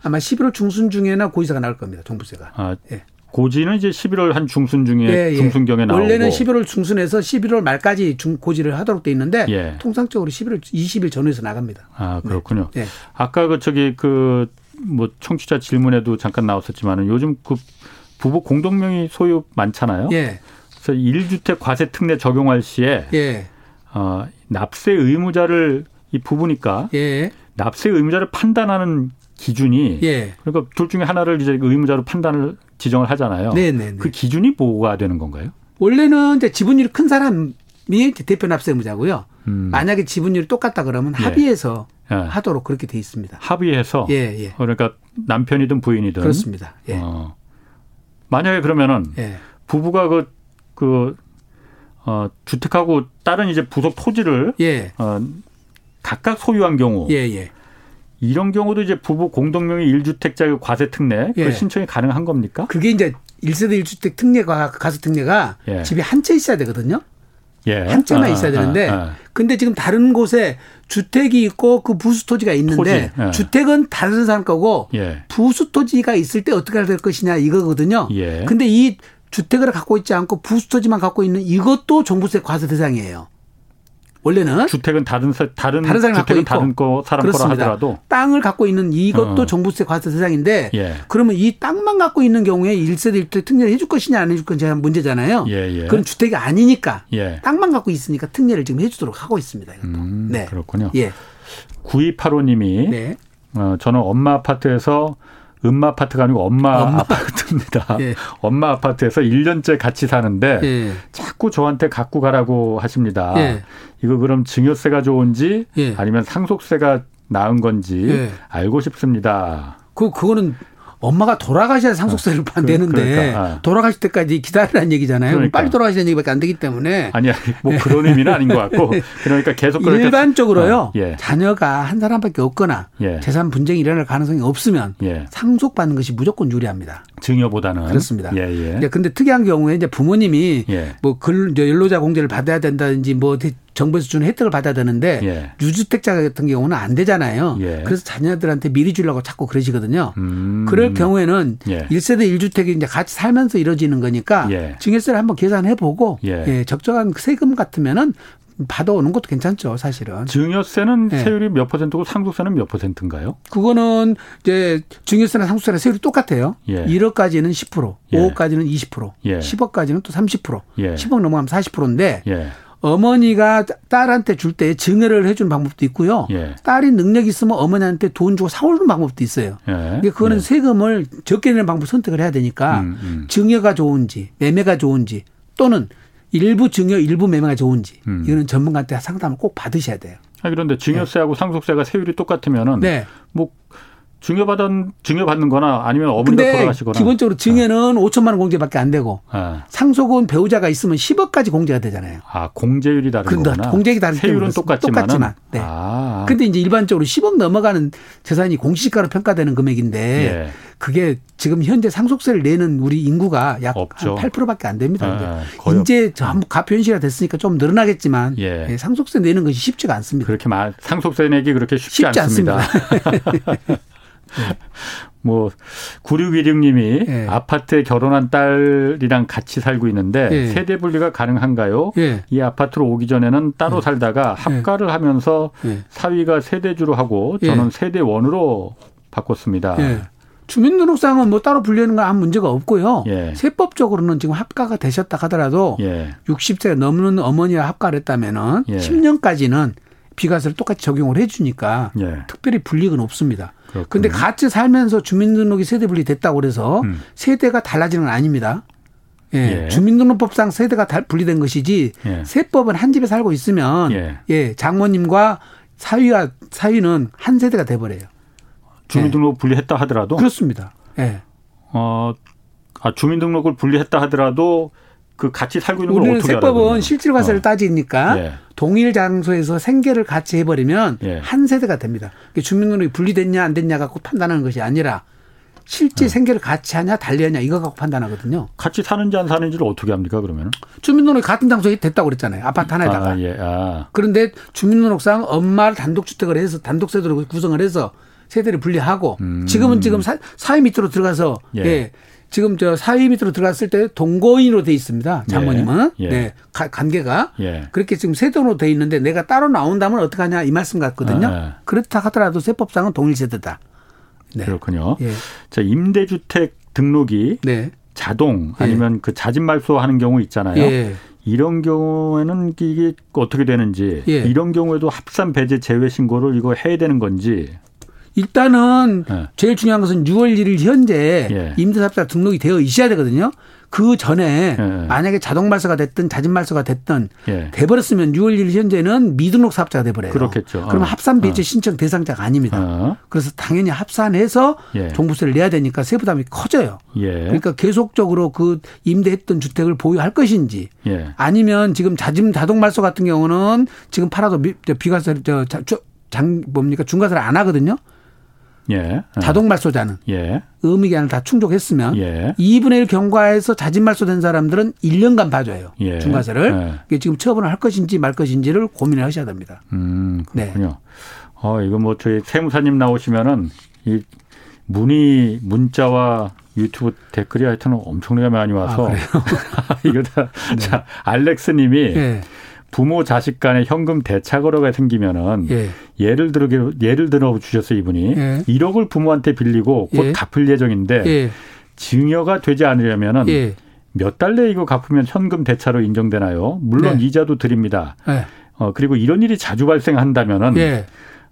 아마 11월 중순 중에나 고지서가 나올 겁니다. 종부세가. 아, 예. 고지는 이제 11월 한 중순 중에 예, 예. 중순경에 나오고 원래는 11월 중순에서 11월 말까지 중 고지를 하도록 돼 있는데 예. 통상적으로 11월 20일 전후에서 나갑니다. 아 그렇군요. 네. 아까 그 저기 그 뭐 청취자 질문에도 잠깐 나왔었지만은 요즘 그 부부 공동명의 소유 많잖아요. 예. 그래서 1주택 과세 특례 적용할 시에 예. 어, 납세 의무자를 이 부부니까 예. 납세 의무자를 판단하는 기준이 예. 그러니까 둘 중에 하나를 이제 의무자로 판단을 지정을 하잖아요. 네네네. 네, 네. 그 기준이 뭐가 되는 건가요? 원래는 이제 지분율이 큰 사람이 대표 납세 의무자고요. 음. 만약에 지분율이 똑같다 그러면 예. 합의해서 예. 하도록 그렇게 돼 있습니다. 합의해서 예, 예. 그러니까 남편이든 부인이든 그렇습니다. 예. 어. 만약에 그러면은 예. 부부가 그, 그, 어, 주택하고 다른 이제 부속 토지를 예. 어, 각각 소유한 경우 예, 예. 이런 경우도 이제 부부 공동명의 1주택자 과세 특례 그 예. 신청이 가능한 겁니까? 그게 이제 1세대 1주택 특례가 과세 특례가 예. 집이 한 채 있어야 되거든요. 예. 한 채만 아, 있어야 되는데 아, 아. 근데 지금 다른 곳에 주택이 있고 그 부수 토지가 있는데 토지. 예. 주택은 다른 사람 거고 예. 부수 토지가 있을 때 어떻게 될 것이냐 이거거든요. 예. 근데 이 주택을 갖고 있지 않고 부수 토지만 갖고 있는 이것도 종부세 과세 대상이에요. 원래는 주택은 다른 다른 다른 사람 갖고 있고 다른 거 사람 그렇습니다. 거라 하더라도 땅을 갖고 있는 이것도 어. 종부세 과세 대상인데 예. 그러면 이 땅만 갖고 있는 경우에 1세대 1주택 특례를 해줄 것이냐 안 해줄 것이냐 문제잖아요. 예, 예. 그런 주택이 아니니까 예. 땅만 갖고 있으니까 특례를 지금 해주도록 하고 있습니다. 이것도. 음, 네. 그렇군요. 예. 9285님이 네. 어, 저는 엄마 아파트에서 음마 아파트가 아니고 엄마, 엄마. 아파트입니다. 예. 엄마 아파트에서 1년째 같이 사는데 예. 자꾸 저한테 갖고 가라고 하십니다. 예. 이거 그럼 증여세가 좋은지 예. 아니면 상속세가 나은 건지 예. 알고 싶습니다. 그 그거는 엄마가 돌아가셔야 상속세를 아, 내는데 그러니까, 아. 돌아가실 때까지 기다리라는 얘기잖아요. 그러니까. 빨리 돌아가시는 얘기밖에 안 되기 때문에 아니야 뭐 그런 의미는 아닌 것 같고 그러니까 계속 일반적으로요 어, 예. 자녀가 한 사람밖에 없거나 예. 재산 분쟁이 일어날 가능성이 없으면 예. 상속받는 것이 무조건 유리합니다. 증여보다는 그렇습니다. 예, 예. 네, 근데 특이한 경우에 이제 부모님이 예. 뭐근 연로자 공제를 받아야 된다든지 뭐 정부에서 주는 혜택을 받아야 되는데 예. 유주택자 같은 경우는 안 되잖아요. 예. 그래서 자녀들한테 미리 주려고 자꾸 그러시거든요. 음. 그럴 경우에는 예. 1세대 1주택이 이제 같이 살면서 이루어지는 거니까 예. 증여세를 한번 계산해 보고 예. 예. 적정한 세금 같으면은 받아오는 것도 괜찮죠, 사실은. 증여세는 네. 세율이 몇 퍼센트고 상속세는 몇 퍼센트인가요? 그거는 이제 증여세나 상속세나 세율이 똑같아요. 예. 1억까지는 10%, 예. 5억까지는 20%, 예. 10억까지는 또 30%, 예. 10억 넘어가면 40%인데 예. 어머니가 딸한테 줄 때 증여를 해주는 방법도 있고요. 예. 딸이 능력 이 있으면 어머니한테 돈 주고 사오는 방법도 있어요. 예. 그러니까 그거는 예. 세금을 적게 내는 방법 을 선택을 해야 되니까 음, 음. 증여가 좋은지 매매가 좋은지 또는 일부 증여 일부 매매가 좋은지 음. 이거는 전문가한테 상담을 꼭 받으셔야 돼요. 아, 그런데 증여세하고 네. 상속세가 세율이 똑같으면은 네. 뭐 증여받은 증여받는 거나 아니면 어머니가 돌아가시거나 기본적으로 증여는 네. 5천만 원 공제밖에 안 되고 네. 상속은 배우자가 있으면 10억까지 공제가 되잖아요. 아 공제율이 다른 거구나. 공제율이 다른 세율은 똑같지만 똑같지만. 네. 아. 근데 이제 일반적으로 10억 넘어가는 재산이 공시지가로 평가되는 금액인데 예. 그게 지금 현재 상속세를 내는 우리 인구가 약 8%밖에 안 됩니다. 예. 이제 전부 가표 현실화 됐으니까 좀 늘어나겠지만 예. 예. 상속세 내는 것이 쉽지가 않습니다. 그렇게 말 상속세 내기 그렇게 쉽지, 쉽지 않습니다. 않습니다. 뭐 9616님이 네. 아파트에 결혼한 딸이랑 같이 살고 있는데 네. 세대 분리가 가능한가요? 네. 이 아파트로 오기 전에는 따로 살다가 합가를 하면서 사위가 세대주로 하고 저는 세대원으로 바꿨습니다. 주민등록상은 뭐 따로 분리하는 건 아무 문제가 없고요. 예. 세법적으로는 지금 합가가 되셨다 하더라도 예. 60세 넘는 어머니와 합가를 했다면은 예. 10년까지는 비과세를 똑같이 적용을 해주니까 예. 특별히 불이익은 없습니다. 그런데 같이 살면서 주민등록이 세대 분리 됐다고 그래서 음. 세대가 달라지는 건 아닙니다. 예. 예. 주민등록법상 세대가 분리된 것이지 예. 세법은 한 집에 살고 있으면 예, 예 장모님과 사위와 사위는 한 세대가 돼 버려요. 주민등록 분리했다 하더라도 그렇습니다. 예. 어, 아, 주민등록을 분리했다 하더라도 그 같이 살고 있는 걸 어떻게 세법은 실질 과세를 어. 따지니까 예. 동일 장소에서 생계를 같이 해버리면 예. 한 세대가 됩니다. 주민등록이 분리됐냐 안 됐냐 갖고 판단하는 것이 아니라 실제 네. 생계를 같이 하냐 달리하냐 이거 갖고 판단하거든요. 같이 사는지 안 사는지를 어떻게 합니까 그러면? 주민등록이 같은 장소에 됐다고 그랬잖아요. 아파트 하나에다가. 아, 예. 아. 그런데 주민등록상 엄마를 단독주택을 해서 단독세대로 구성을 해서 세대를 분리하고 음. 지금은 지금 사, 사회 밑으로 들어가서 예. 예. 지금 저 사회 밑으로 들어갔을 때 동거인으로 돼 있습니다. 장모님은 예. 예. 네 가, 관계가 예. 그렇게 지금 세대로 돼 있는데 내가 따로 나온다면 어떻게 하냐 이 말씀 같거든요. 아, 예. 그렇다 하더라도 세법상은 동일 세대다. 네. 그렇군요. 예. 자, 임대주택 등록이 네. 자동 예. 아니면 예. 그 자진 말소하는 경우 있잖아요. 예. 이런 경우에는 이게 어떻게 되는지 예. 이런 경우에도 합산 배제 제외 신고를 이거 해야 되는 건지 일단은 네. 제일 중요한 것은 6월 1일 현재 예. 임대사업자 등록이 되어 있어야 되거든요. 그 전에 예. 만약에 자동 말소가 됐든 자진 말소가 됐든 예. 돼버렸으면 6월 1일 현재는 미등록 사업자가 돼버려요. 그렇겠죠. 그러면 어. 합산 배제 어. 신청 대상자가 아닙니다. 어. 그래서 당연히 합산해서 예. 종부세를 내야 되니까 세부담이 커져요. 예. 그러니까 계속적으로 그 임대했던 주택을 보유할 것인지 예. 아니면 지금 자진 자동 말소 같은 경우는 지금 팔아도 비과세 저장 뭡니까 중과세를 안 하거든요. 예. 자동 말소자는 예. 의무 기한을 다 충족했으면 예. 2분의 1 경과에서 자진 말소된 사람들은 1년간 봐줘요. 예. 중과세를. 예. 지금 처분을 할 것인지 말 것인지를 고민을 하셔야 됩니다. 음, 그렇군요. 네. 어, 이거 뭐 저희 세무사님 나오시면은 이 문의 문자와 유튜브 댓글이 하여튼 엄청나게 많이 와서 아, 이거 다 네. 자, 알렉스 님이 네. 부모 자식 간의 현금 대차 거래가 생기면은 예. 를 들어 예를 들어 주셨어요 이분이 예. 1억을 부모한테 빌리고 곧 예. 갚을 예정인데 예. 증여가 되지 않으려면은 예. 몇 달 내에 이거 갚으면 현금 대차로 인정되나요? 물론 네. 이자도 드립니다. 네. 어 그리고 이런 일이 자주 발생한다면은 예.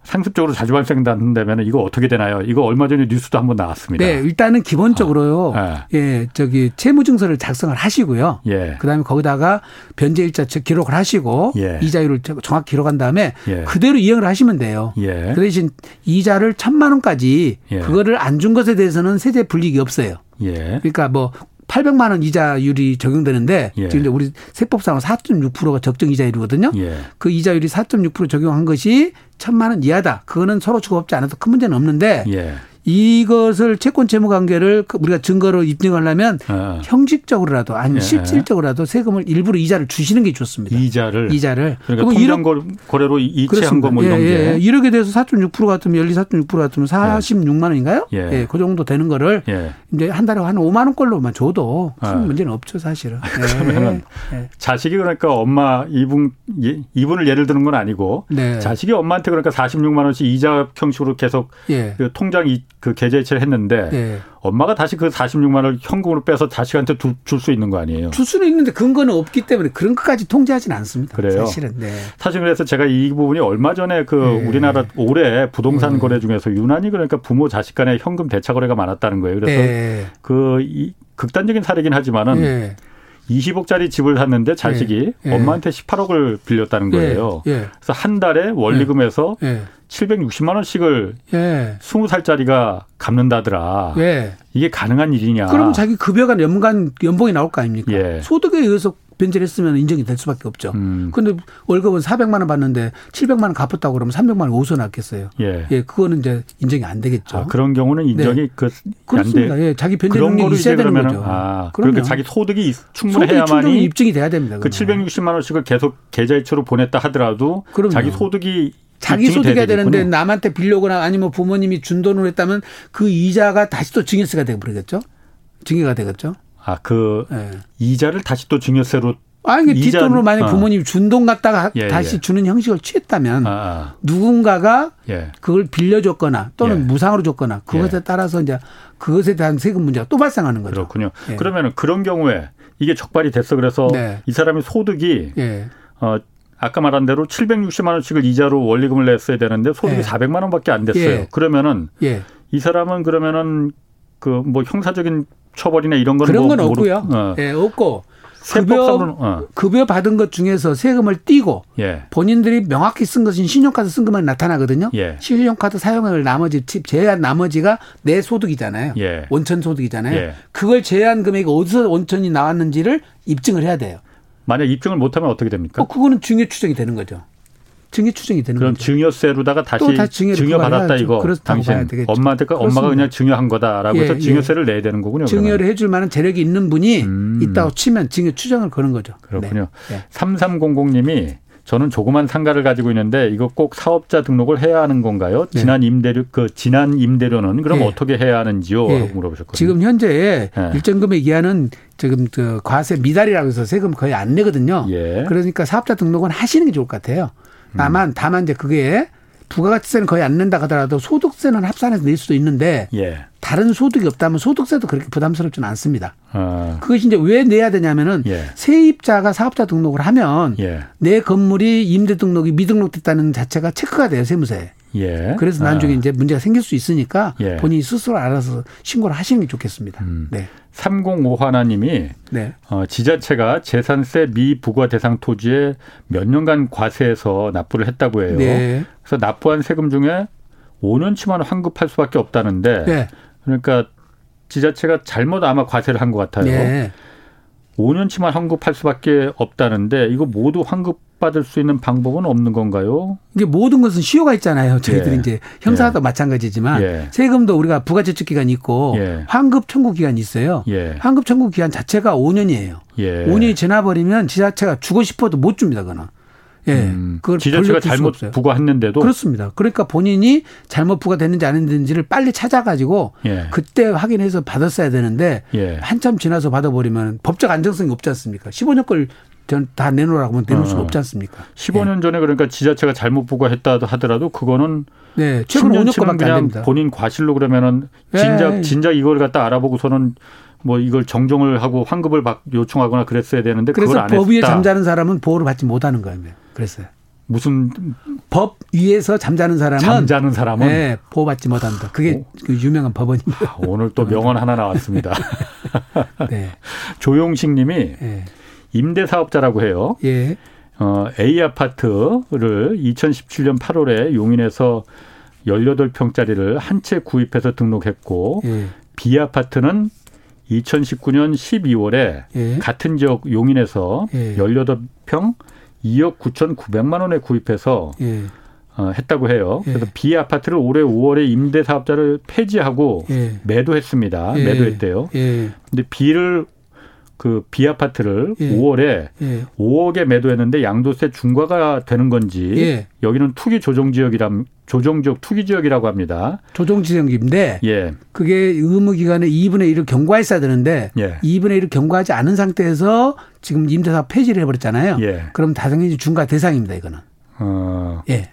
상습적으로 자주 발생한다면 이거 어떻게 되나요? 이거 얼마 전에 뉴스도 한번 나왔습니다. 네, 일단은 기본적으로요. 아, 네. 예, 저기 채무증서를 작성을 하시고요. 예. 그다음에 거기다가 변제일자 기록을 하시고 예. 이자율을 정확히 기록한 다음에 예. 그대로 이행을 하시면 돼요. 예. 그 대신 이자를 천만 원까지 예. 그거를 안 준 것에 대해서는 세제 불이익이 없어요. 예. 그러니까 뭐 800만 원 이자율이 적용되는데 예. 지금 우리 세법상으로 4.6%가 적정 이자율이거든요. 예. 그 이자율이 4.6% 적용한 것이 천만 원 이하다. 그거는 서로 주고받지 않아도 큰 문제는 없는데 예. 이것을 채권 채무 관계를 그 우리가 증거로 입증하려면 어. 형식적으로라도 아니면 예. 실질적으로라도 세금을 일부러 이자를 주시는 게 좋습니다. 이자를 이자를 그러니까 통장 거래로 이체한 거뭐 이런 예, 게 예. 1억에 대해서 4.6% 같으면 연리 4.6% 같으면 46만 원인가요? 예. 예. 그 정도 되는 거를 예. 이제 한 달에 한 5만 원꼴로만 줘도 큰 아. 문제는 없죠, 사실은. 그러면 예. 자식이 그러니까 엄마 이분 이분을 예를 드는 건 아니고 네. 자식이 엄마한테 그러니까 46만 원씩 이자 형식으로 계속 그 통장 이그 계좌 이체를 했는데 네. 엄마가 다시 그 46만 원을 현금으로 빼서 자식한테 줄 수 있는 거 아니에요? 줄 수는 있는데 근거는 없기 때문에 그런 것까지 통제하지는 않습니다. 그래요. 사실은. 네. 사실 그래서 제가 이 부분이 얼마 전에 그 네. 우리나라 올해 부동산 네. 거래 중에서 유난히 그러니까 부모 자식 간의 현금 대차 거래가 많았다는 거예요. 그래서 네. 그이 극단적인 사례긴 하지만은 20억짜리 집을 샀는데 자식이 예. 예. 엄마한테 18억을 빌렸다는 거예요. 예. 그래서 한 달에 원리금에서 760만 원씩을 예. 20살짜리가 갚는다더라. 예. 이게 가능한 일이냐. 그럼 자기 급여가 연간 연봉이 나올 거 아닙니까? 예. 소득에 의해서 변제를 했으면 인정이 될 수밖에 없죠. 음. 근데 월급은 400만 원 받는데 700만 원 갚았다고 그러면 300만 원 어디서 났겠어요. 예. 예. 그거는 이제 인정이 안 되겠죠. 아, 그런 경우는 인정이 네. 그 그렇습니다. 예. 자기 변제 능력이 있어야 되는 거죠. 아, 그러니까 자기 소득이 충분해야만이 입증이 돼야 됩니다. 그 760만 원씩을 계속 계좌이체로 보냈다 하더라도 그럼요. 자기 소득이 자기 소득해야 되는데 남한테 빌려거나 아니면 부모님이 준 돈으로 했다면 그 이자가 다시 또 증여세가 되고 그러겠죠? 증여가 되겠죠? 아, 그 네. 이자를 다시 또 증여세로 아니 이자, 뒷돈으로 만약 어. 부모님이 준 돈 갖다가 예, 다시 예. 주는 형식을 취했다면 아, 아. 누군가가 예. 그걸 빌려줬거나 또는 예. 무상으로 줬거나 그것에 예. 따라서 이제 그것에 대한 세금 문제가 또 발생하는 거죠. 그렇군요. 예. 그러면은 그런 경우에 이게 적발이 됐어 그래서 네. 이 사람의 소득이 어 아까 말한 대로 760만 원씩을 이자로 원리금을 냈어야 되는데 소득이 예. 400만 원밖에 안 됐어요. 예. 그러면은 예. 이 사람은 그러면은 그 뭐 형사적인 처벌이나 이런 거는 그런 뭐 건 없고요. 어. 예, 없고 급여 어. 급여 받은 것 중에서 세금을 떼고 예. 본인들이 명확히 쓴 것은 신용카드 쓴 것만 나타나거든요. 예. 신용카드 사용을 나머지 제한 나머지가 내 소득이잖아요. 예. 원천 소득이잖아요. 예. 그걸 제한 금액이 어디서 원천이 나왔는지를 입증을 해야 돼요. 만약 입증을 못하면 어떻게 됩니까? 어, 그거는 증여 추정이 되는 거죠. 증여 추정이 되는 그럼 거죠. 증여세로다가 다시, 다시 증여 받았다 이거 당신 엄마한테 엄마가 그냥 증여한 거다라고 예, 해서 예. 증여세를 예. 내야 되는 거군요. 증여를 그러면. 해줄 만한 재력이 있는 분이 음. 있다고 치면 증여 추정을 거는 거죠. 그렇군요. 네. 3300님이 저는 조그만 상가를 가지고 있는데 이거 꼭 사업자 등록을 해야 하는 건가요? 네. 지난 임대료 그 지난 임대료는 그럼 네. 어떻게 해야 하는지요? 네. 물어보셨거든요. 지금 현재 네. 일정 금액 이하는 지금 그 과세 미달이라고 해서 세금 거의 안 내거든요. 예. 그러니까 사업자 등록은 하시는 게 좋을 것 같아요. 다만 다만 이제 그게 부가가치세는 거의 안 낸다 하더라도 소득세는 합산해서 낼 수도 있는데 예. 다른 소득이 없다면 소득세도 그렇게 부담스럽지는 않습니다. 아. 그것이 이제 왜 내야 되냐면은 예. 세입자가 사업자 등록을 하면 예. 내 건물이 임대 등록이 미등록됐다는 자체가 체크가 돼요 세무서에. 예. 그래서 나중에 아. 이제 문제가 생길 수 있으니까 예. 본인이 스스로 알아서 신고를 하시는 게 좋겠습니다. 음. 네. 305 하나님이 네. 어, 지자체가 재산세 미부과 대상 토지에 몇 년간 과세해서 납부를 했다고 해요. 네. 그래서 납부한 세금 중에 5년치만 환급할 수밖에 없다는데 네. 그러니까 지자체가 잘못 아마 과세를 한 것 같아요. 네. 5년치만 환급할 수밖에 없다는데 이거 모두 환급 받을 수 있는 방법은 없는 건가요? 이게 모든 것은 시효가 있잖아요. 저희들이 예. 이제 형사도 예. 마찬가지지만 예. 세금도 우리가 부가제출 기간이 있고 예. 환급 청구 기간이 있어요. 예. 환급 청구 기간 자체가 5년이에요. 5년이 예. 지나버리면 지자체가 주고 싶어도 못 줍니다. 그거는. 예. 음, 그걸 지자체가 잘못 부과했는데도 그렇습니다. 그러니까 본인이 잘못 부과됐는지 안 했는지를 빨리 찾아가지고 예. 그때 확인해서 받았어야 되는데 예. 한참 지나서 받아버리면 법적 안정성이 없지 않습니까? 15년 걸 다 내놓으라고 하면 내놓을 수가 어. 없지 않습니까? 15년 예. 전에 그러니까 지자체가 잘못 부과했다 하더라도 그거는 네, 최근 5년까지 그냥 본인 과실로 그러면은 예. 진작 진작 이걸 갖다 알아보고서는 뭐 이걸 정정을 하고 환급을 요청하거나 그랬어야 되는데 그걸 안법 위에 잠자는 사람은 보호를 받지 못하는 거예요. 그랬어요. 무슨 법 위에서 잠자는 사람은 잠자는 사람은 네, 보호받지 못한다. 그게 그 유명한 법원입니다. 아, 오늘 또 명언 하나 나왔습니다. 네. 조용식 님이 네. 임대 사업자라고 해요. 예. 어, A 아파트를 2017년 8월에 용인에서 18평짜리를 한 채 구입해서 등록했고 예. B 아파트는 2019년 12월에 예. 같은 지역 용인에서 예. 18평 2억 9천9백만 원에 구입해서 예. 어, 했다고 해요. 예. 그래서 비 아파트를 올해 5월에 임대 사업자를 폐지하고 예. 매도했습니다. 예. 매도했대요. 예. 근데 비를 그 비아파트를 예. 5월에 예. 5억에 매도했는데 양도세 중과가 되는 건지 예. 여기는 투기 조정 지역이람 조정 지역 투기 지역이라고 합니다. 조정 지역인데 예. 그게 의무 기간에 2분의 1을 경과했어야 되는데 예. 2분의 1을 경과하지 않은 상태에서 지금 임대사 폐지를 해버렸잖아요. 예. 그럼 당연히 중과 대상입니다. 이거는. 어. 예.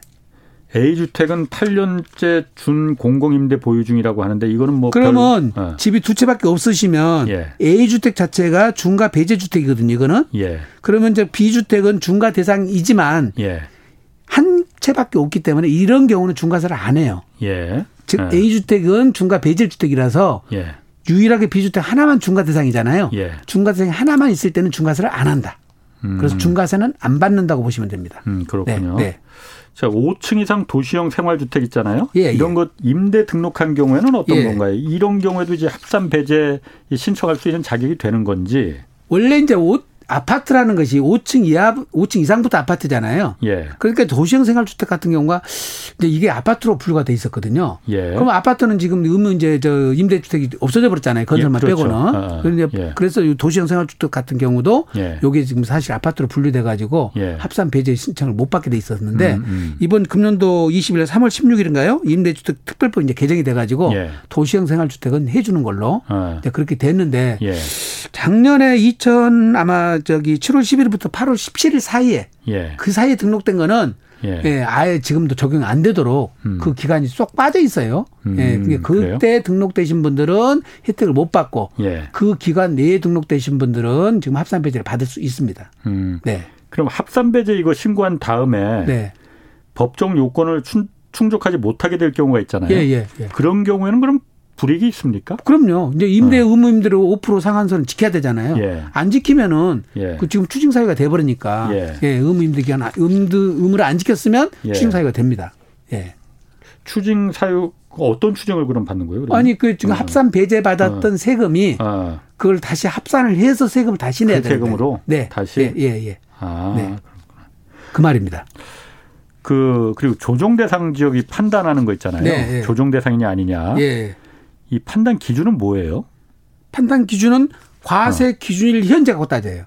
A주택은 8년째 준 공공임대 보유 중이라고 하는데 이거는 뭐 그러면 별, 어. 집이 두 채밖에 없으시면 예. A주택 자체가 중과 배제 주택이거든요. 이거는. 예. 그러면 이제 B주택은 중과 대상이지만 예. 한 채밖에 없기 때문에 이런 경우는 중과세를 안 해요. 예. 즉 예. A주택은 중과 배제 주택이라서 예. 유일하게 B주택 하나만 중과 대상이잖아요. 예. 중과 대상이 하나만 있을 때는 중과세를 안 한다. 음. 그래서 중과세는 안 받는다고 보시면 됩니다. 음, 그렇군요. 네. 네. 자, 5층 이상 도시형 생활주택 있잖아요. 예, 이런 예. 것 임대 등록한 경우에는 어떤 예. 건가요? 이런 경우에도 이제 합산 배제 신청할 수 있는 자격이 되는 건지. 원래 이제 아파트라는 것이 5층 이하, 5층 이상부터 아파트잖아요. 예. 그러니까 도시형 생활주택 같은 경우가 이제 이게 아파트로 분류가 돼 있었거든요. 예. 그럼 아파트는 지금 의무 이제 저 임대주택이 없어져 버렸잖아요. 건설만 예, 그렇죠. 빼고는. 아, 예. 그래서 도시형 생활주택 같은 경우도 예. 요게 지금 사실 아파트로 분류돼 가지고 예. 합산 배제 신청을 못 받게 돼 있었는데 음, 음. 이번 금년도 20일 3월 16일인가요? 임대주택 특별법 이제 개정이 돼 가지고 예. 도시형 생활주택은 해 주는 걸로 아. 그렇게 됐는데 작년에 2000 아마 저기 7월 10일부터 8월 17일 사이에 예. 그 사이에 등록된 거는 예. 예. 아예 지금도 적용 안 되도록 음. 그 기간이 쏙 빠져 있어요. 음, 예. 그때 그래요? 등록되신 분들은 혜택을 못 받고 예. 그 기간 내에 등록되신 분들은 지금 합산 배제를 받을 수 있습니다. 음. 네. 그럼 합산 배제 이거 신고한 다음에 네. 법정 요건을 충족하지 못하게 될 경우가 있잖아요. 예, 예, 예. 그런 경우에는 그럼 불이익이 있습니까? 그럼요. 이제 임대 어. 의무임대로 5% 상한선을 지켜야 되잖아요. 예. 안 지키면은 예. 그 지금 추징 사유가 돼 버리니까 예. 예. 의무임대 기간 의무 의무를 안 지켰으면 예. 추징 사유가 됩니다. 예. 추징 사유 어떤 추징을 그럼 받는 거예요? 그러면? 아니 그 지금 어. 합산 배제 받았던 어. 세금이 어. 그걸 다시 합산을 해서 세금을 다시 내야 그 되는 세금으로 네. 다시 예, 예, 예. 아. 네. 그 말입니다. 그 그리고 조정 대상 지역이 판단하는 거 있잖아요. 네, 예. 조정 대상이냐 아니냐. 예. 이 판단 기준은 뭐예요? 판단 기준은 과세 어. 기준일 현재 갖고 따져요.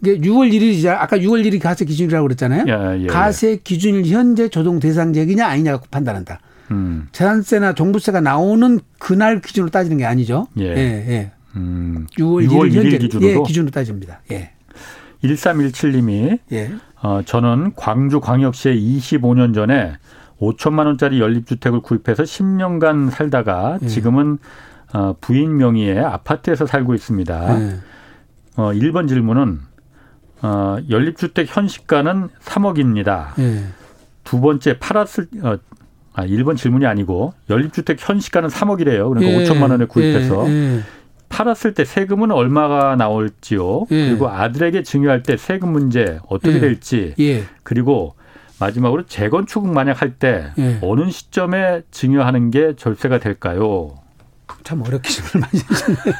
이게 6월 1일이자 아까 6월 1일이 과세 기준이라고 그랬잖아요. 예, 예, 과세 기준일 현재 조정 대상 지역이냐 아니냐 갖고 판단한다. 음. 재산세나 종부세가 나오는 그날 기준으로 따지는 게 아니죠. 예. 예, 예. 음. 6월, 6월 1일, 1일 현재 기준으로 예, 기준으로 따집니다. 예. 1317님이 예. 어, 저는 광주 광역시에 25년 전에 5천만 원짜리 연립주택을 구입해서 10년간 살다가 예. 지금은 어, 부인 명의의 아파트에서 살고 있습니다. 예. 어, 1번 질문은 어, 연립주택 현시가는 3억입니다. 예. 두 번째 팔았을 어, 아, 1번 질문이 아니고 연립주택 현시가는 3억이래요. 그러니까 예. 5천만 원에 구입해서 예. 팔았을 때 세금은 얼마가 나올지요. 예. 그리고 아들에게 증여할 때 세금 문제 어떻게 예. 될지. 예. 그리고 마지막으로 재건축 만약 할때 예. 어느 시점에 증여하는 게 절세가 될까요? 참 어렵게 질문을 많이 하셨네요.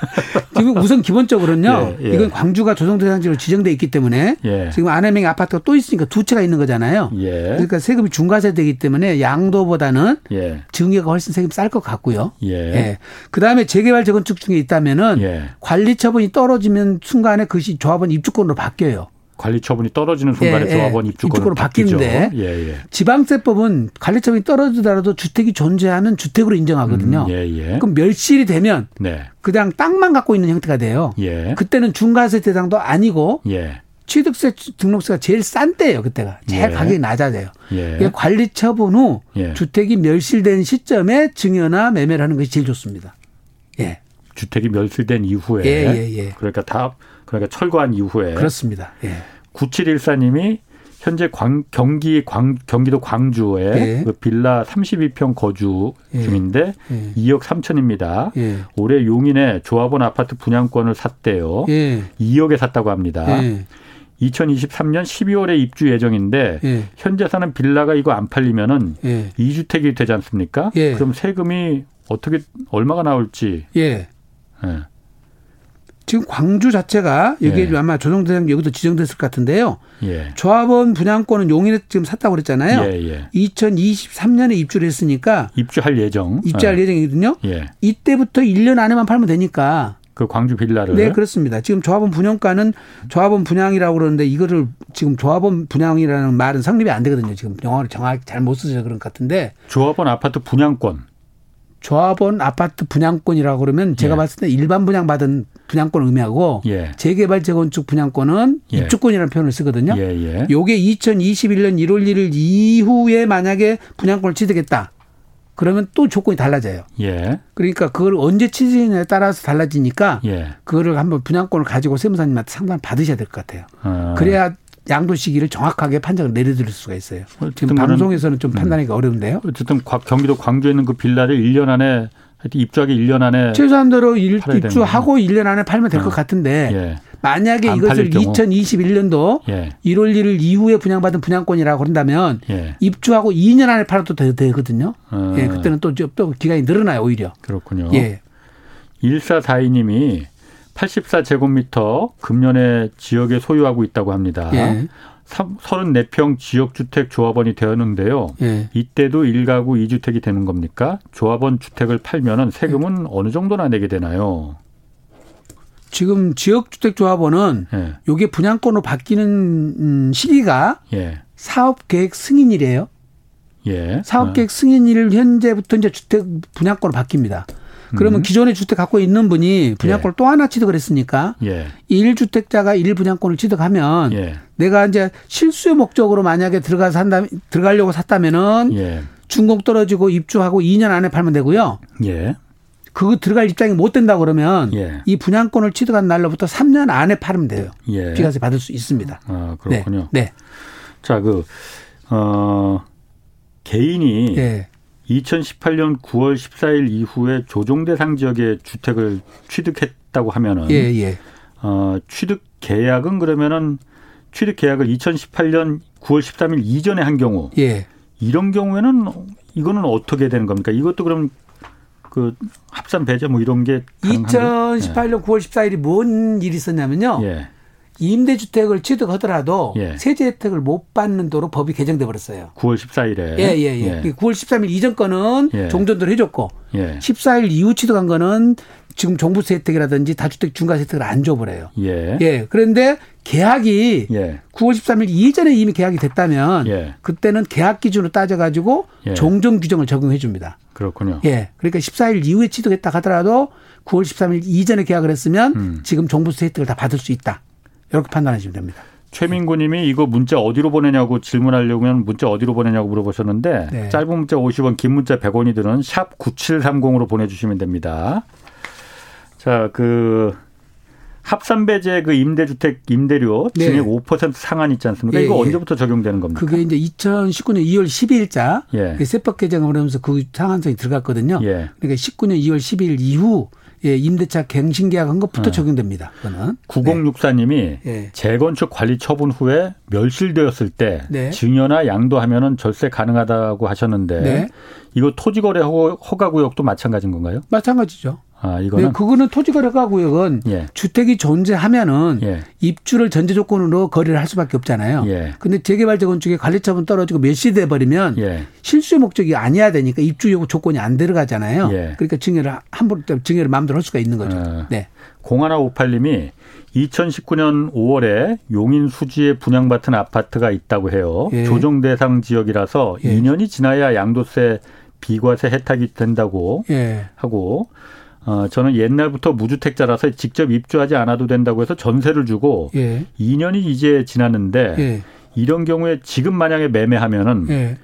지금 우선 기본적으로는요. 예, 예. 이건 광주가 조성대상지로 지정돼 있기 때문에 예. 지금 안해명의 아파트가 또 있으니까 두 채가 있는 거잖아요. 예. 그러니까 세금이 중과세되기 때문에 양도보다는 예. 증여가 훨씬 세금이 쌀것 같고요. 예. 그다음에 재개발 재건축 중에 있다면은 관리 처분이 떨어지면 순간에 그것이 조합원 입주권으로 바뀌어요. 관리 처분이 떨어지는 순간에 예, 조합원 예. 입주권으로, 바뀌는데 예, 예. 지방세법은 관리 처분이 떨어지더라도 주택이 존재하는 주택으로 인정하거든요. 음, 예, 예. 그럼 멸실이 되면 네. 그냥 땅만 갖고 있는 형태가 돼요. 예. 그때는 중과세 대상도 아니고 취득세 등록세가 제일 싼 때예요. 그때가 제일 가격이 낮아져요. 관리 처분 후 주택이 멸실된 시점에 증여나 매매를 하는 것이 제일 좋습니다. 예. 주택이 멸실된 이후에 그러니까 다 그러니까 철거한 이후에 그렇습니다. 예. 9714님이 현재 광, 경기 광, 경기도 광주에 예. 그 빌라 32평 거주 예. 중인데 예. 2억 3천입니다. 예. 올해 용인에 조합원 아파트 분양권을 샀대요. 예. 2억에 샀다고 합니다. 2023년 예. 12월에 입주 예정인데 예. 현재 사는 빌라가 이거 안 팔리면은 예. 2주택이 되지 않습니까? 그럼 세금이 어떻게 얼마가 나올지. 예. 지금 광주 자체가 여기에 예. 아마 조정대상 여기도 지정됐을 것 같은데요. 예. 조합원 분양권은 용인에 지금 샀다고 그랬잖아요. 예, 예. 2023년에 입주를 했으니까 입주할 예정. 입주할 예. 예정이거든요. 예. 이때부터 1년 안에만 팔면 되니까 그 광주 빌라를 네 그렇습니다. 지금 조합원 분양가는 조합원 분양이라고 그러는데 이거를 지금 조합원 분양이라는 말은 성립이 안 되거든요. 지금 영어를 정확히 잘 못 쓰셔서 그런 것 같은데 조합원 아파트 분양권 조합원 아파트 분양권이라고 그러면 제가 예. 봤을 때 일반 분양 받은 분양권 의미하고 예. 재개발 재건축 분양권은 예. 입주권이라는 표현을 쓰거든요. 예, 예. 요게 2021년 1월 1일 이후에 만약에 분양권을 취득했다. 그러면 또 조건이 달라져요. 예. 그러니까 그걸 언제 취득느냐에 따라서 달라지니까 예. 그거를 한번 분양권을 가지고 세무사님한테 상담 받으셔야 될 것 같아요. 아. 그래야 양도 시기를 정확하게 판정을 내려드릴 수가 있어요. 지금 방송에서는 좀 음. 판단하기가 어려운데요. 어쨌든 경기도 광주에 있는 그 빌라를 1년 안에 하여튼 입주하기 1년 안에 최소한대로 입주하고 1년 안에 팔면 될것 어. 같은데 예. 만약에 이것을 2021년도 예. 1월 1일 이후에 분양받은 분양권이라고 그런다면 예. 입주하고 2년 안에 팔아도 되 거든요. 어. 예, 그때는 또, 또 기간이 늘어나요, 오히려. 그렇군요. 예. 1442님이 84제곱미터 금년에 지역에 소유하고 있다고 합니다. 예. 34평 지역주택 조합원이 되었는데요. 예. 이때도 1가구 2주택이 되는 겁니까? 조합원 주택을 팔면은 세금은 예. 어느 정도나 내게 되나요? 지금 지역주택 조합원은 예. 요게 분양권으로 바뀌는 음, 시기가 예. 사업계획 승인일이에요. 예. 사업계획 승인일 현재부터 이제 주택 분양권으로 바뀝니다. 그러면 음. 기존의 주택 갖고 있는 분이 분양권을 예. 또 하나 취득을 했으니까 예. 1주택자가 1분양권을 취득하면 예. 내가 이제 실수의 목적으로 만약에 들어가서 한다 들어가려고 샀다면은 예. 준공 떨어지고 입주하고 2년 안에 팔면 되고요. 예. 그거 들어갈 입장이 못 된다 그러면 예. 이 분양권을 취득한 날로부터 3년 안에 팔면 돼요. 예. 비과세 받을 수 있습니다. 아, 그렇군요. 네. 네. 자, 그, 어, 개인이 예. 2018년 9월 14일 이후에 조정 대상 지역에 주택을 취득했다고 하면은 예, 예. 어, 취득 계약은 그러면은 취득 계약을 2018년 9월 13일 이전에 한 경우 예. 이런 경우에는 이거는 어떻게 되는 겁니까? 이것도 그럼 그 합산 배제 뭐 이런 게 2018년 예. 9월 14일이 뭔 일이 있었냐면요. 예. 임대주택을 취득하더라도 예. 세제 혜택을 못 받는 도로 법이 개정돼 버렸어요. 9월 14일에. 예, 예, 예. 예. 9월 13일 이전 거는 예. 종전도를 해줬고 예. 14일 이후 취득한 거는 지금 종부세 혜택이라든지 다주택 중과세 혜택을 안 줘버려요. 예. 예. 그런데 계약이 예. 9월 13일 이전에 이미 계약이 됐다면 예. 그때는 계약 기준으로 따져가지고 예. 종전 규정을 적용해 줍니다. 그렇군요. 예. 그러니까 14일 이후에 취득했다 하더라도 9월 13일 이전에 계약을 했으면 음. 지금 종부세 혜택을 다 받을 수 있다. 이렇게 판단하시면 됩니다. 최민구 님이 이거 문자 어디로 보내냐고 질문하려면 문자 어디로 보내냐고 물어보셨는데 네. 짧은 문자 50원 긴 문자 100원이 드는 샵 9730으로 보내주시면 됩니다. 자, 그 합산배제 그 임대주택 임대료 네. 증액 5% 상한 있지 않습니까? 예, 이거 예. 언제부터 적용되는 겁니까? 그게 이제 2019년 2월 10일자 예. 그 세법 개정을 하면서 그 상한선이 들어갔거든요. 예. 그러니까 19년 2월 10일 이후 예, 임대차 갱신 계약한 것부터 어. 적용됩니다. 그거는 9064님이 네. 재건축 관리 처분 후에 멸실되었을 때 네. 증여나 양도하면은 절세 가능하다고 하셨는데 네. 이거 토지거래 허가구역도 마찬가지인 건가요? 마찬가지죠. 아, 이거는 네, 그거는 토지거래가 구역은 예. 주택이 존재하면은 예. 입주를 전제 조건으로 거래를 할 수밖에 없잖아요. 예. 근데 재개발 재건축에 관리처분 떨어지고 멸시돼 버리면 예. 실수 목적이 아니야 되니까 입주 요구 조건이 안 들어가잖아요. 예. 그러니까 증여를 함부로 증여를 마음대로 할 수가 있는 거죠. 아. 네. 공하나 오팔님이 2019년 5월에 용인 수지에 분양받은 아파트가 있다고 해요. 예. 조정 대상 지역이라서 2년이 지나야 양도세 비과세 혜택이 된다고 하고 어, 저는 옛날부터 무주택자라서 직접 입주하지 않아도 된다고 해서 전세를 주고 예. 2년이 이제 지났는데 예. 이런 경우에 지금 만약에 매매하면은 예.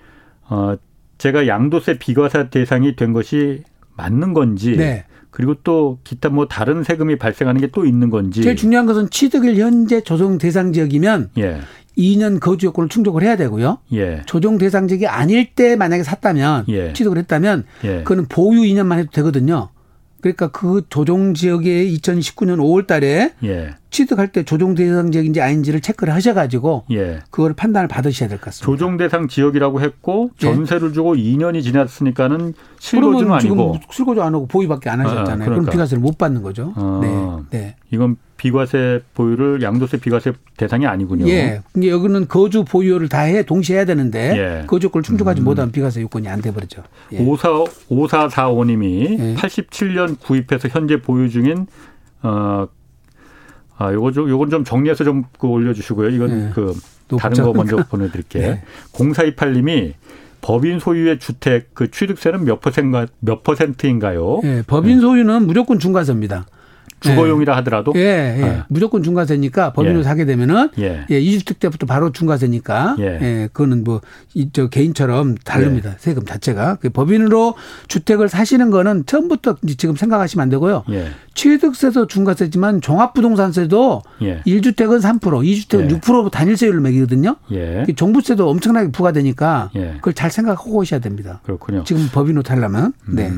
어, 제가 양도세 비과세 대상이 된 것이 맞는 건지 네. 그리고 또 기타 뭐 다른 세금이 발생하는 게 또 있는 건지 제일 중요한 것은 취득일 현재 조정 대상 지역이면 예. 2년 거주 요건을 충족을 해야 되고요. 예. 조정 대상 지역이 아닐 때 만약에 샀다면 예. 취득을 했다면 예. 그거는 보유 2년만 해도 되거든요. 그러니까 그 조정 지역에 2019년 5월 달에 예. 취득할 때 조정 대상 지역인지 아닌지를 체크를 하셔 가지고 예. 그걸 판단을 받으셔야 될 것 같습니다. 조정 대상 지역이라고 했고 예. 전세를 주고 2년이 지났으니까는 실거주는 아니고 실거주 안 하고 보유밖에 안 하셨잖아요. 아, 그러니까. 그럼 비과세를 못 받는 거죠. 아, 네. 네. 이건 비과세 보유를 양도세 비과세 대상이 아니군요. 예. 근데 여기는 거주 보유를 다 해 동시에 해야 되는데 예. 거주 요건을 충족하지 음. 못하면 비과세 요건이 안 돼 버리죠. 예. 54 5445님이 예. 87년 구입해서 현재 보유 중인 어 아, 요거 좀, 요건 좀 정리해서 좀 그 올려주시고요. 이건 네. 그 다른 거 먼저 보내드릴게요. 네. 0428님이 법인 소유의 주택 그 취득세는 몇 퍼센트 몇 퍼센트인가요? 네, 법인 소유는 무조건 중과세입니다. 주거용이라 예. 하더라도 예, 예. 예. 무조건 중과세니까 법인으로 예. 사게 되면은 예. 예, 이주택 때부터 바로 중과세니까 예, 예 그거는 뭐이저 개인처럼 다릅니다. 예. 세금 자체가 그 법인으로 주택을 사시는 거는 처음부터 지금 생각하시면 안 되고요. 예. 취득세도 중과세지만 종합부동산세도 예. 1주택은 3%, 2주택은 예. 6% 단일세율로 매기거든요. 예. 종부세도 엄청나게 부과되니까 예. 그걸 잘 생각하고 오셔야 됩니다. 그렇군요. 지금 법인으로 살려면 네.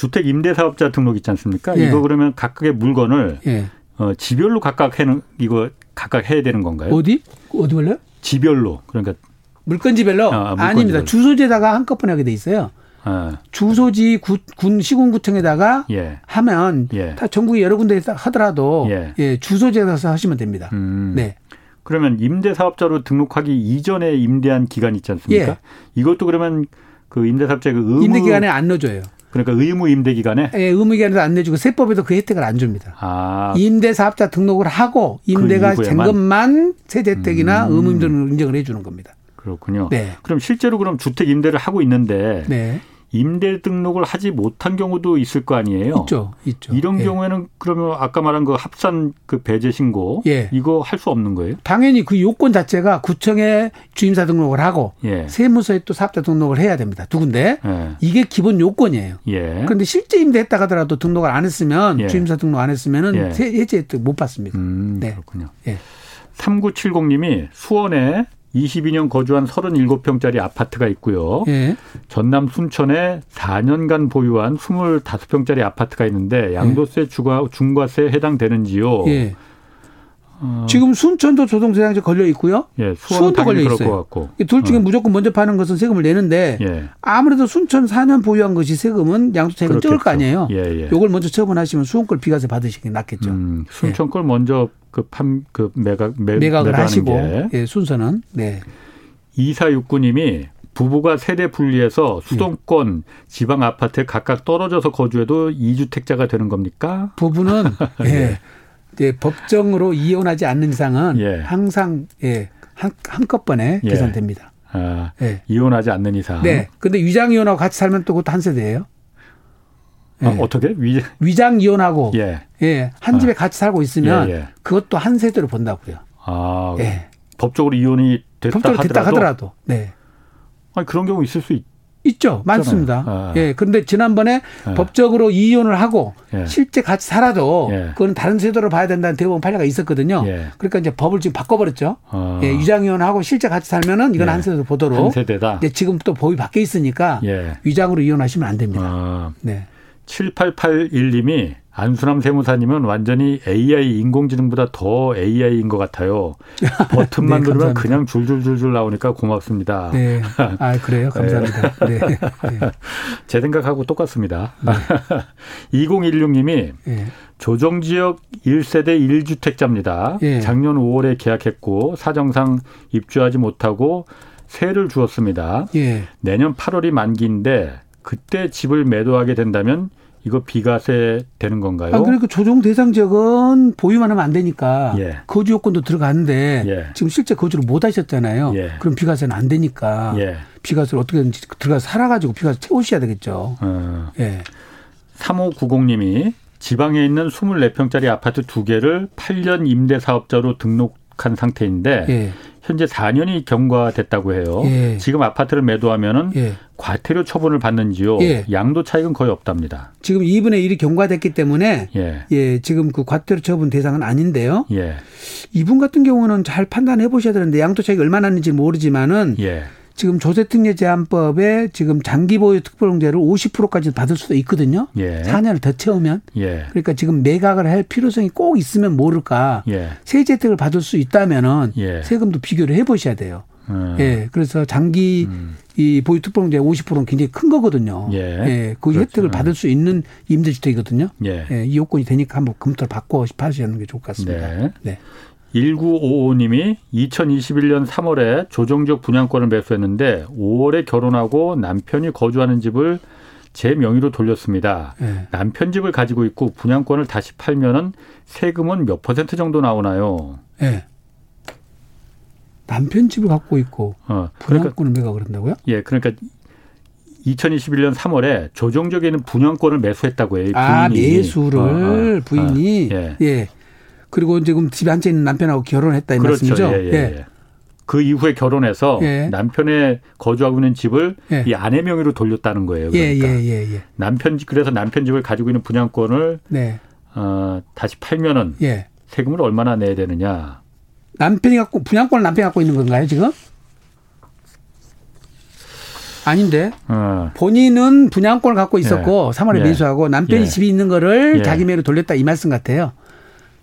음. 주택 임대 사업자 등록 있지 않습니까? 예. 이거 그러면 각각의 물건을 예. 어, 지별로 각각 해는 이거 각각 해야 되는 건가요? 어디 어디별로? 지별로 그러니까 물건지별로 아, 아 닙니다 주소지에다가 한꺼번에 하게 돼 있어요. 아. 주소지 구, 군 시군구청에다가 예. 하면 예. 다 전국에 여러 군데에서 하더라도 예. 예 주소지에서 하시면 됩니다. 음. 네. 그러면 임대 사업자로 등록하기 이전에 임대한 기간 있지 않습니까? 예. 이것도 그러면 그 임대 사업자 그 의무 임대 기간에 안 넣어줘요. 그러니까 의무 임대 기간에? 예, 의무 기간에도 안 내주고 세법에도 그 혜택을 안 줍니다. 아. 임대 사업자 등록을 하고 임대가 그 된 것만 세제 혜택이나 음. 의무 임대를 인정을 해 주는 겁니다. 그렇군요. 네. 그럼 실제로 그럼 주택 임대를 하고 있는데 네. 임대 등록을 하지 못한 경우도 있을 거 아니에요. 있죠, 있죠. 이런 예. 경우에는 그러면 아까 말한 그 합산 그 배제 신고 예. 이거 할 수 없는 거예요? 당연히 그 요건 자체가 구청에 주임사 등록을 하고 예. 세무서에 또 사업자 등록을 해야 됩니다. 두 군데 예. 이게 기본 요건이에요. 예. 그런데 실제 임대했다 하더라도 등록을 안 했으면 예. 주임사 등록 안 했으면은 해제 혜택 못 받습니다. 음, 네. 그렇군요. 예. 3970님이 수원에 22년 거주한 37평짜리 아파트가 있고요. 예. 전남 순천에 4년간 보유한 25평짜리 아파트가 있는데 양도세 예. 중과세에 해당되는지요. 예. 어. 지금 순천도 조동세상제 걸려 있고요. 예, 수원도 걸려 있어요. 둘 중에 어. 무조건 먼저 파는 것은 세금을 내는데 예. 아무래도 순천 4년 보유한 것이 세금은 양도세금 적을 거 아니에요. 예, 예. 요걸 먼저 처분하시면 수원 걸 비과세 받으시기 낫겠죠. 음, 순천 걸 먼저 그판그 그 매각 매, 매각을 하시고 예, 순서는 네. 2469님이 부부가 세대 분리해서 수도권 지방 아파트에 각각 떨어져서 거주해도 2주택자가 되는 겁니까? 부부는 예. 예, 법정으로 이혼하지 않는 이상은 예. 항상 예, 한, 한꺼번에 예. 계산됩니다. 아, 예. 이혼하지 않는 이상. 네. 근데 위장 이혼하고 같이 살면 또 그것도 한 세대예요. 아, 예. 어떻게? 위... 위장 이혼하고 예. 예. 한 집에 아. 같이 살고 있으면 예, 예. 그것도 한 세대로 본다고요. 아. 예. 법적으로 이혼이 됐다 법적으로 됐다 하더라도. 하더라도. 네. 아니 그런 경우 있을 수 있, 있죠. 많습니다. 아. 예. 그런데 지난번에 예. 법적으로 이혼을 하고 예. 실제 같이 살아도 예. 그건 다른 제도로 봐야 된다는 대법원 판례가 있었거든요. 예. 그러니까 이제 법을 지금 바꿔버렸죠. 아. 예. 위장이혼하고 실제 같이 살면은 이건 예. 한 세대로 보도록. 한 세대다. 네, 지금 또 법이 바뀌어 있으니까 예. 위장으로 이혼하시면 안 됩니다. 아. 네. 7881님이 안수남 세무사님은 완전히 AI 인공지능보다 더 AI인 것 같아요. 버튼만 네, 누르면 그냥 줄줄줄줄 나오니까 고맙습니다. 네. 아, 그래요? 감사합니다. 네. 네. 제 생각하고 똑같습니다. 네. 2016님이 네. 조정 지역 1세대 1주택자입니다. 네. 작년 5월에 계약했고 사정상 입주하지 못하고 세를 주었습니다. 예. 내년 8월이 만기인데 그때 집을 매도하게 된다면 이거 비과세 되는 건가요? 아, 그러니까 조정 대상 지역은 보유만 하면 안 되니까 예. 거주 요건도 들어가는데 예. 지금 실제 거주를 못 하셨잖아요. 예. 그럼 비과세는 안 되니까 예. 비과세를 어떻게든지 들어가서 살아가지고 비과세 채우셔야 되겠죠. 어. 예. 3590님이 지방에 있는 24평짜리 아파트 두 개를 8년 임대 사업자로 등록한 상태인데 예. 현재 4년이 경과됐다고 해요. 예. 지금 아파트를 매도하면은 예. 과태료 처분을 받는지요? 예. 양도 차익은 거의 없답니다. 지금 2분의 1이 경과됐기 때문에 예. 예, 지금 그 과태료 처분 대상은 아닌데요. 예. 이분 같은 경우는 잘 판단해 보셔야 되는데 양도 차익이 얼마나 있는지 모르지만은 예. 지금 조세특례 제한법에 지금 장기 보유 특별공제를 50%까지 받을 수도 있거든요. 예. 4년을 더 채우면. 예. 그러니까 지금 매각을 할 필요성이 꼭 있으면 모를까. 예. 세제 혜택을 받을 수 있다면은 예. 세금도 비교를 해 보셔야 돼요. 음. 예. 그래서 장기 음. 이 보유 특별공제 50%는 굉장히 큰 거거든요. 예. 예. 그 그렇죠. 혜택을 받을 수 있는 임대주택이거든요. 예. 예. 이 요건이 되니까 한번 검토를 바꿔 하시는 게 좋을 것 같습니다. 네. 네. 1955님이 2021년 3월에 조정적 분양권을 매수했는데 5월에 결혼하고 남편이 거주하는 집을 제 명의로 돌렸습니다. 네. 남편 집을 가지고 있고 분양권을 다시 팔면은 세금은 몇 퍼센트 정도 나오나요? 네. 남편 집을 갖고 있고 어, 그러니까, 분양권을 매각을 한다고요? 예, 그러니까 2021년 3월에 조정적에는 분양권을 매수했다고 해요. 아, 부인이. 아, 매수를 어, 어, 부인이 어, 예. 예. 그리고 지금 집에 앉아 있는 남편하고 결혼했다 이 그렇죠. 말씀이죠. 예, 예, 예. 그 이후에 결혼해서 예. 남편의 거주하고 있는 집을 예. 이 아내 명의로 돌렸다는 거예요. 예, 그러니까 예, 남편 집 그래서 남편 집을 가지고 있는 분양권을 네. 어, 다시 팔면은 세금을 얼마나 내야 되느냐. 남편이 갖고 분양권을 남편이 갖고 있는 건가요 지금? 아닌데 어. 본인은 분양권을 갖고 있었고 예. 3월에 매수하고 남편이 집이 있는 거를 자기 명의로 돌렸다 이 말씀 같아요.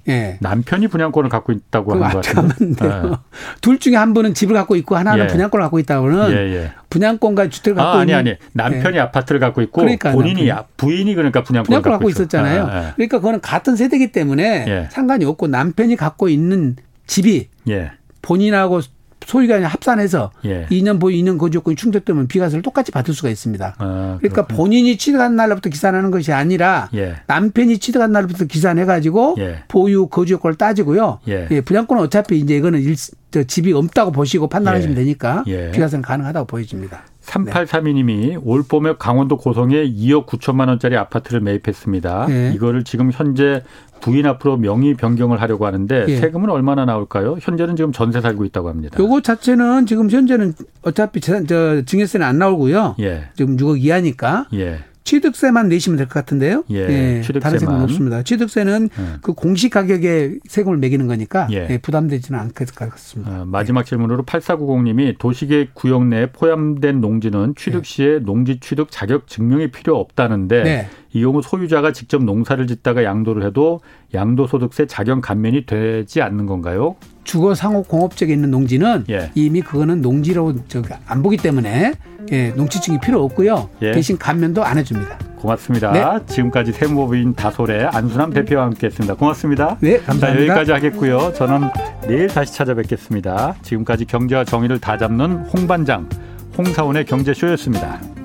예. 남편이 분양권을 갖고 있다고 하는 거 같아요. 네. 둘 중에 한 분은 집을 갖고 있고 하나는 예. 분양권을 갖고 있다고는 예, 예. 분양권과 주택을 갖고 아, 아니 아니 남편이 예. 아파트를 갖고 있고 그러니까 본인이 남편이. 부인이 그러니까 분양권을, 분양권을 갖고, 있었잖아요. 아, 아. 그러니까 그거는 같은 세대이기 때문에 예. 상관이 없고 남편이 갖고 있는 집이 예. 본인하고 소유가 아니라 합산해서 예. 2년 보유 2년 거주 요건이 충족되면 비과세를 똑같이 받을 수가 있습니다. 아, 그러니까 본인이 취득한 날부터 계산하는 것이 아니라 예. 남편이 취득한 날부터 계산해 가지고 예. 보유 거주 요건을 따지고요. 예. 예. 분양권은 어차피 이제 이거는 일, 저 집이 없다고 보시고 판단하시면 예. 되니까 예. 비과세는 가능하다고 보여집니다. 3832님이 올 봄에 강원도 고성에 2억 9천만 원짜리 아파트를 매입했습니다. 이거를 지금 현재 부인 앞으로 명의 변경을 하려고 하는데 예. 세금은 얼마나 나올까요? 현재는 지금 전세 살고 있다고 합니다. 요거 자체는 지금 현재는 어차피 저 증여세는 안 나오고요. 예. 지금 6억 이하니까. 예. 취득세만 내시면 될 것 같은데요. 예, 예 취득세만. 다른 세금은 없습니다. 취득세는 예. 그 공시 가격에 세금을 매기는 거니까 예. 예, 부담되지는 않을 것 같습니다. 어, 마지막 질문으로 8490님이 도시계획 구역 내에 포함된 농지는 취득 시에 농지 취득 자격 증명이 필요 없다는데 네. 이 경우 소유자가 직접 농사를 짓다가 양도를 해도 양도소득세 자격 감면이 되지 않는 건가요? 주거 상호 공업적에 있는 농지는 예. 이미 그거는 농지로 저안 보기 때문에 예, 농지증이 필요 없고요. 예. 대신 감면도 안 해줍니다. 고맙습니다. 네. 지금까지 세무법인 다솔의 안순남 대표와 함께했습니다. 고맙습니다. 네, 감사합니다. 자, 여기까지 하겠고요. 저는 내일 다시 찾아뵙겠습니다. 지금까지 경제와 정의를 다 잡는 홍반장 홍사원의 경제쇼였습니다.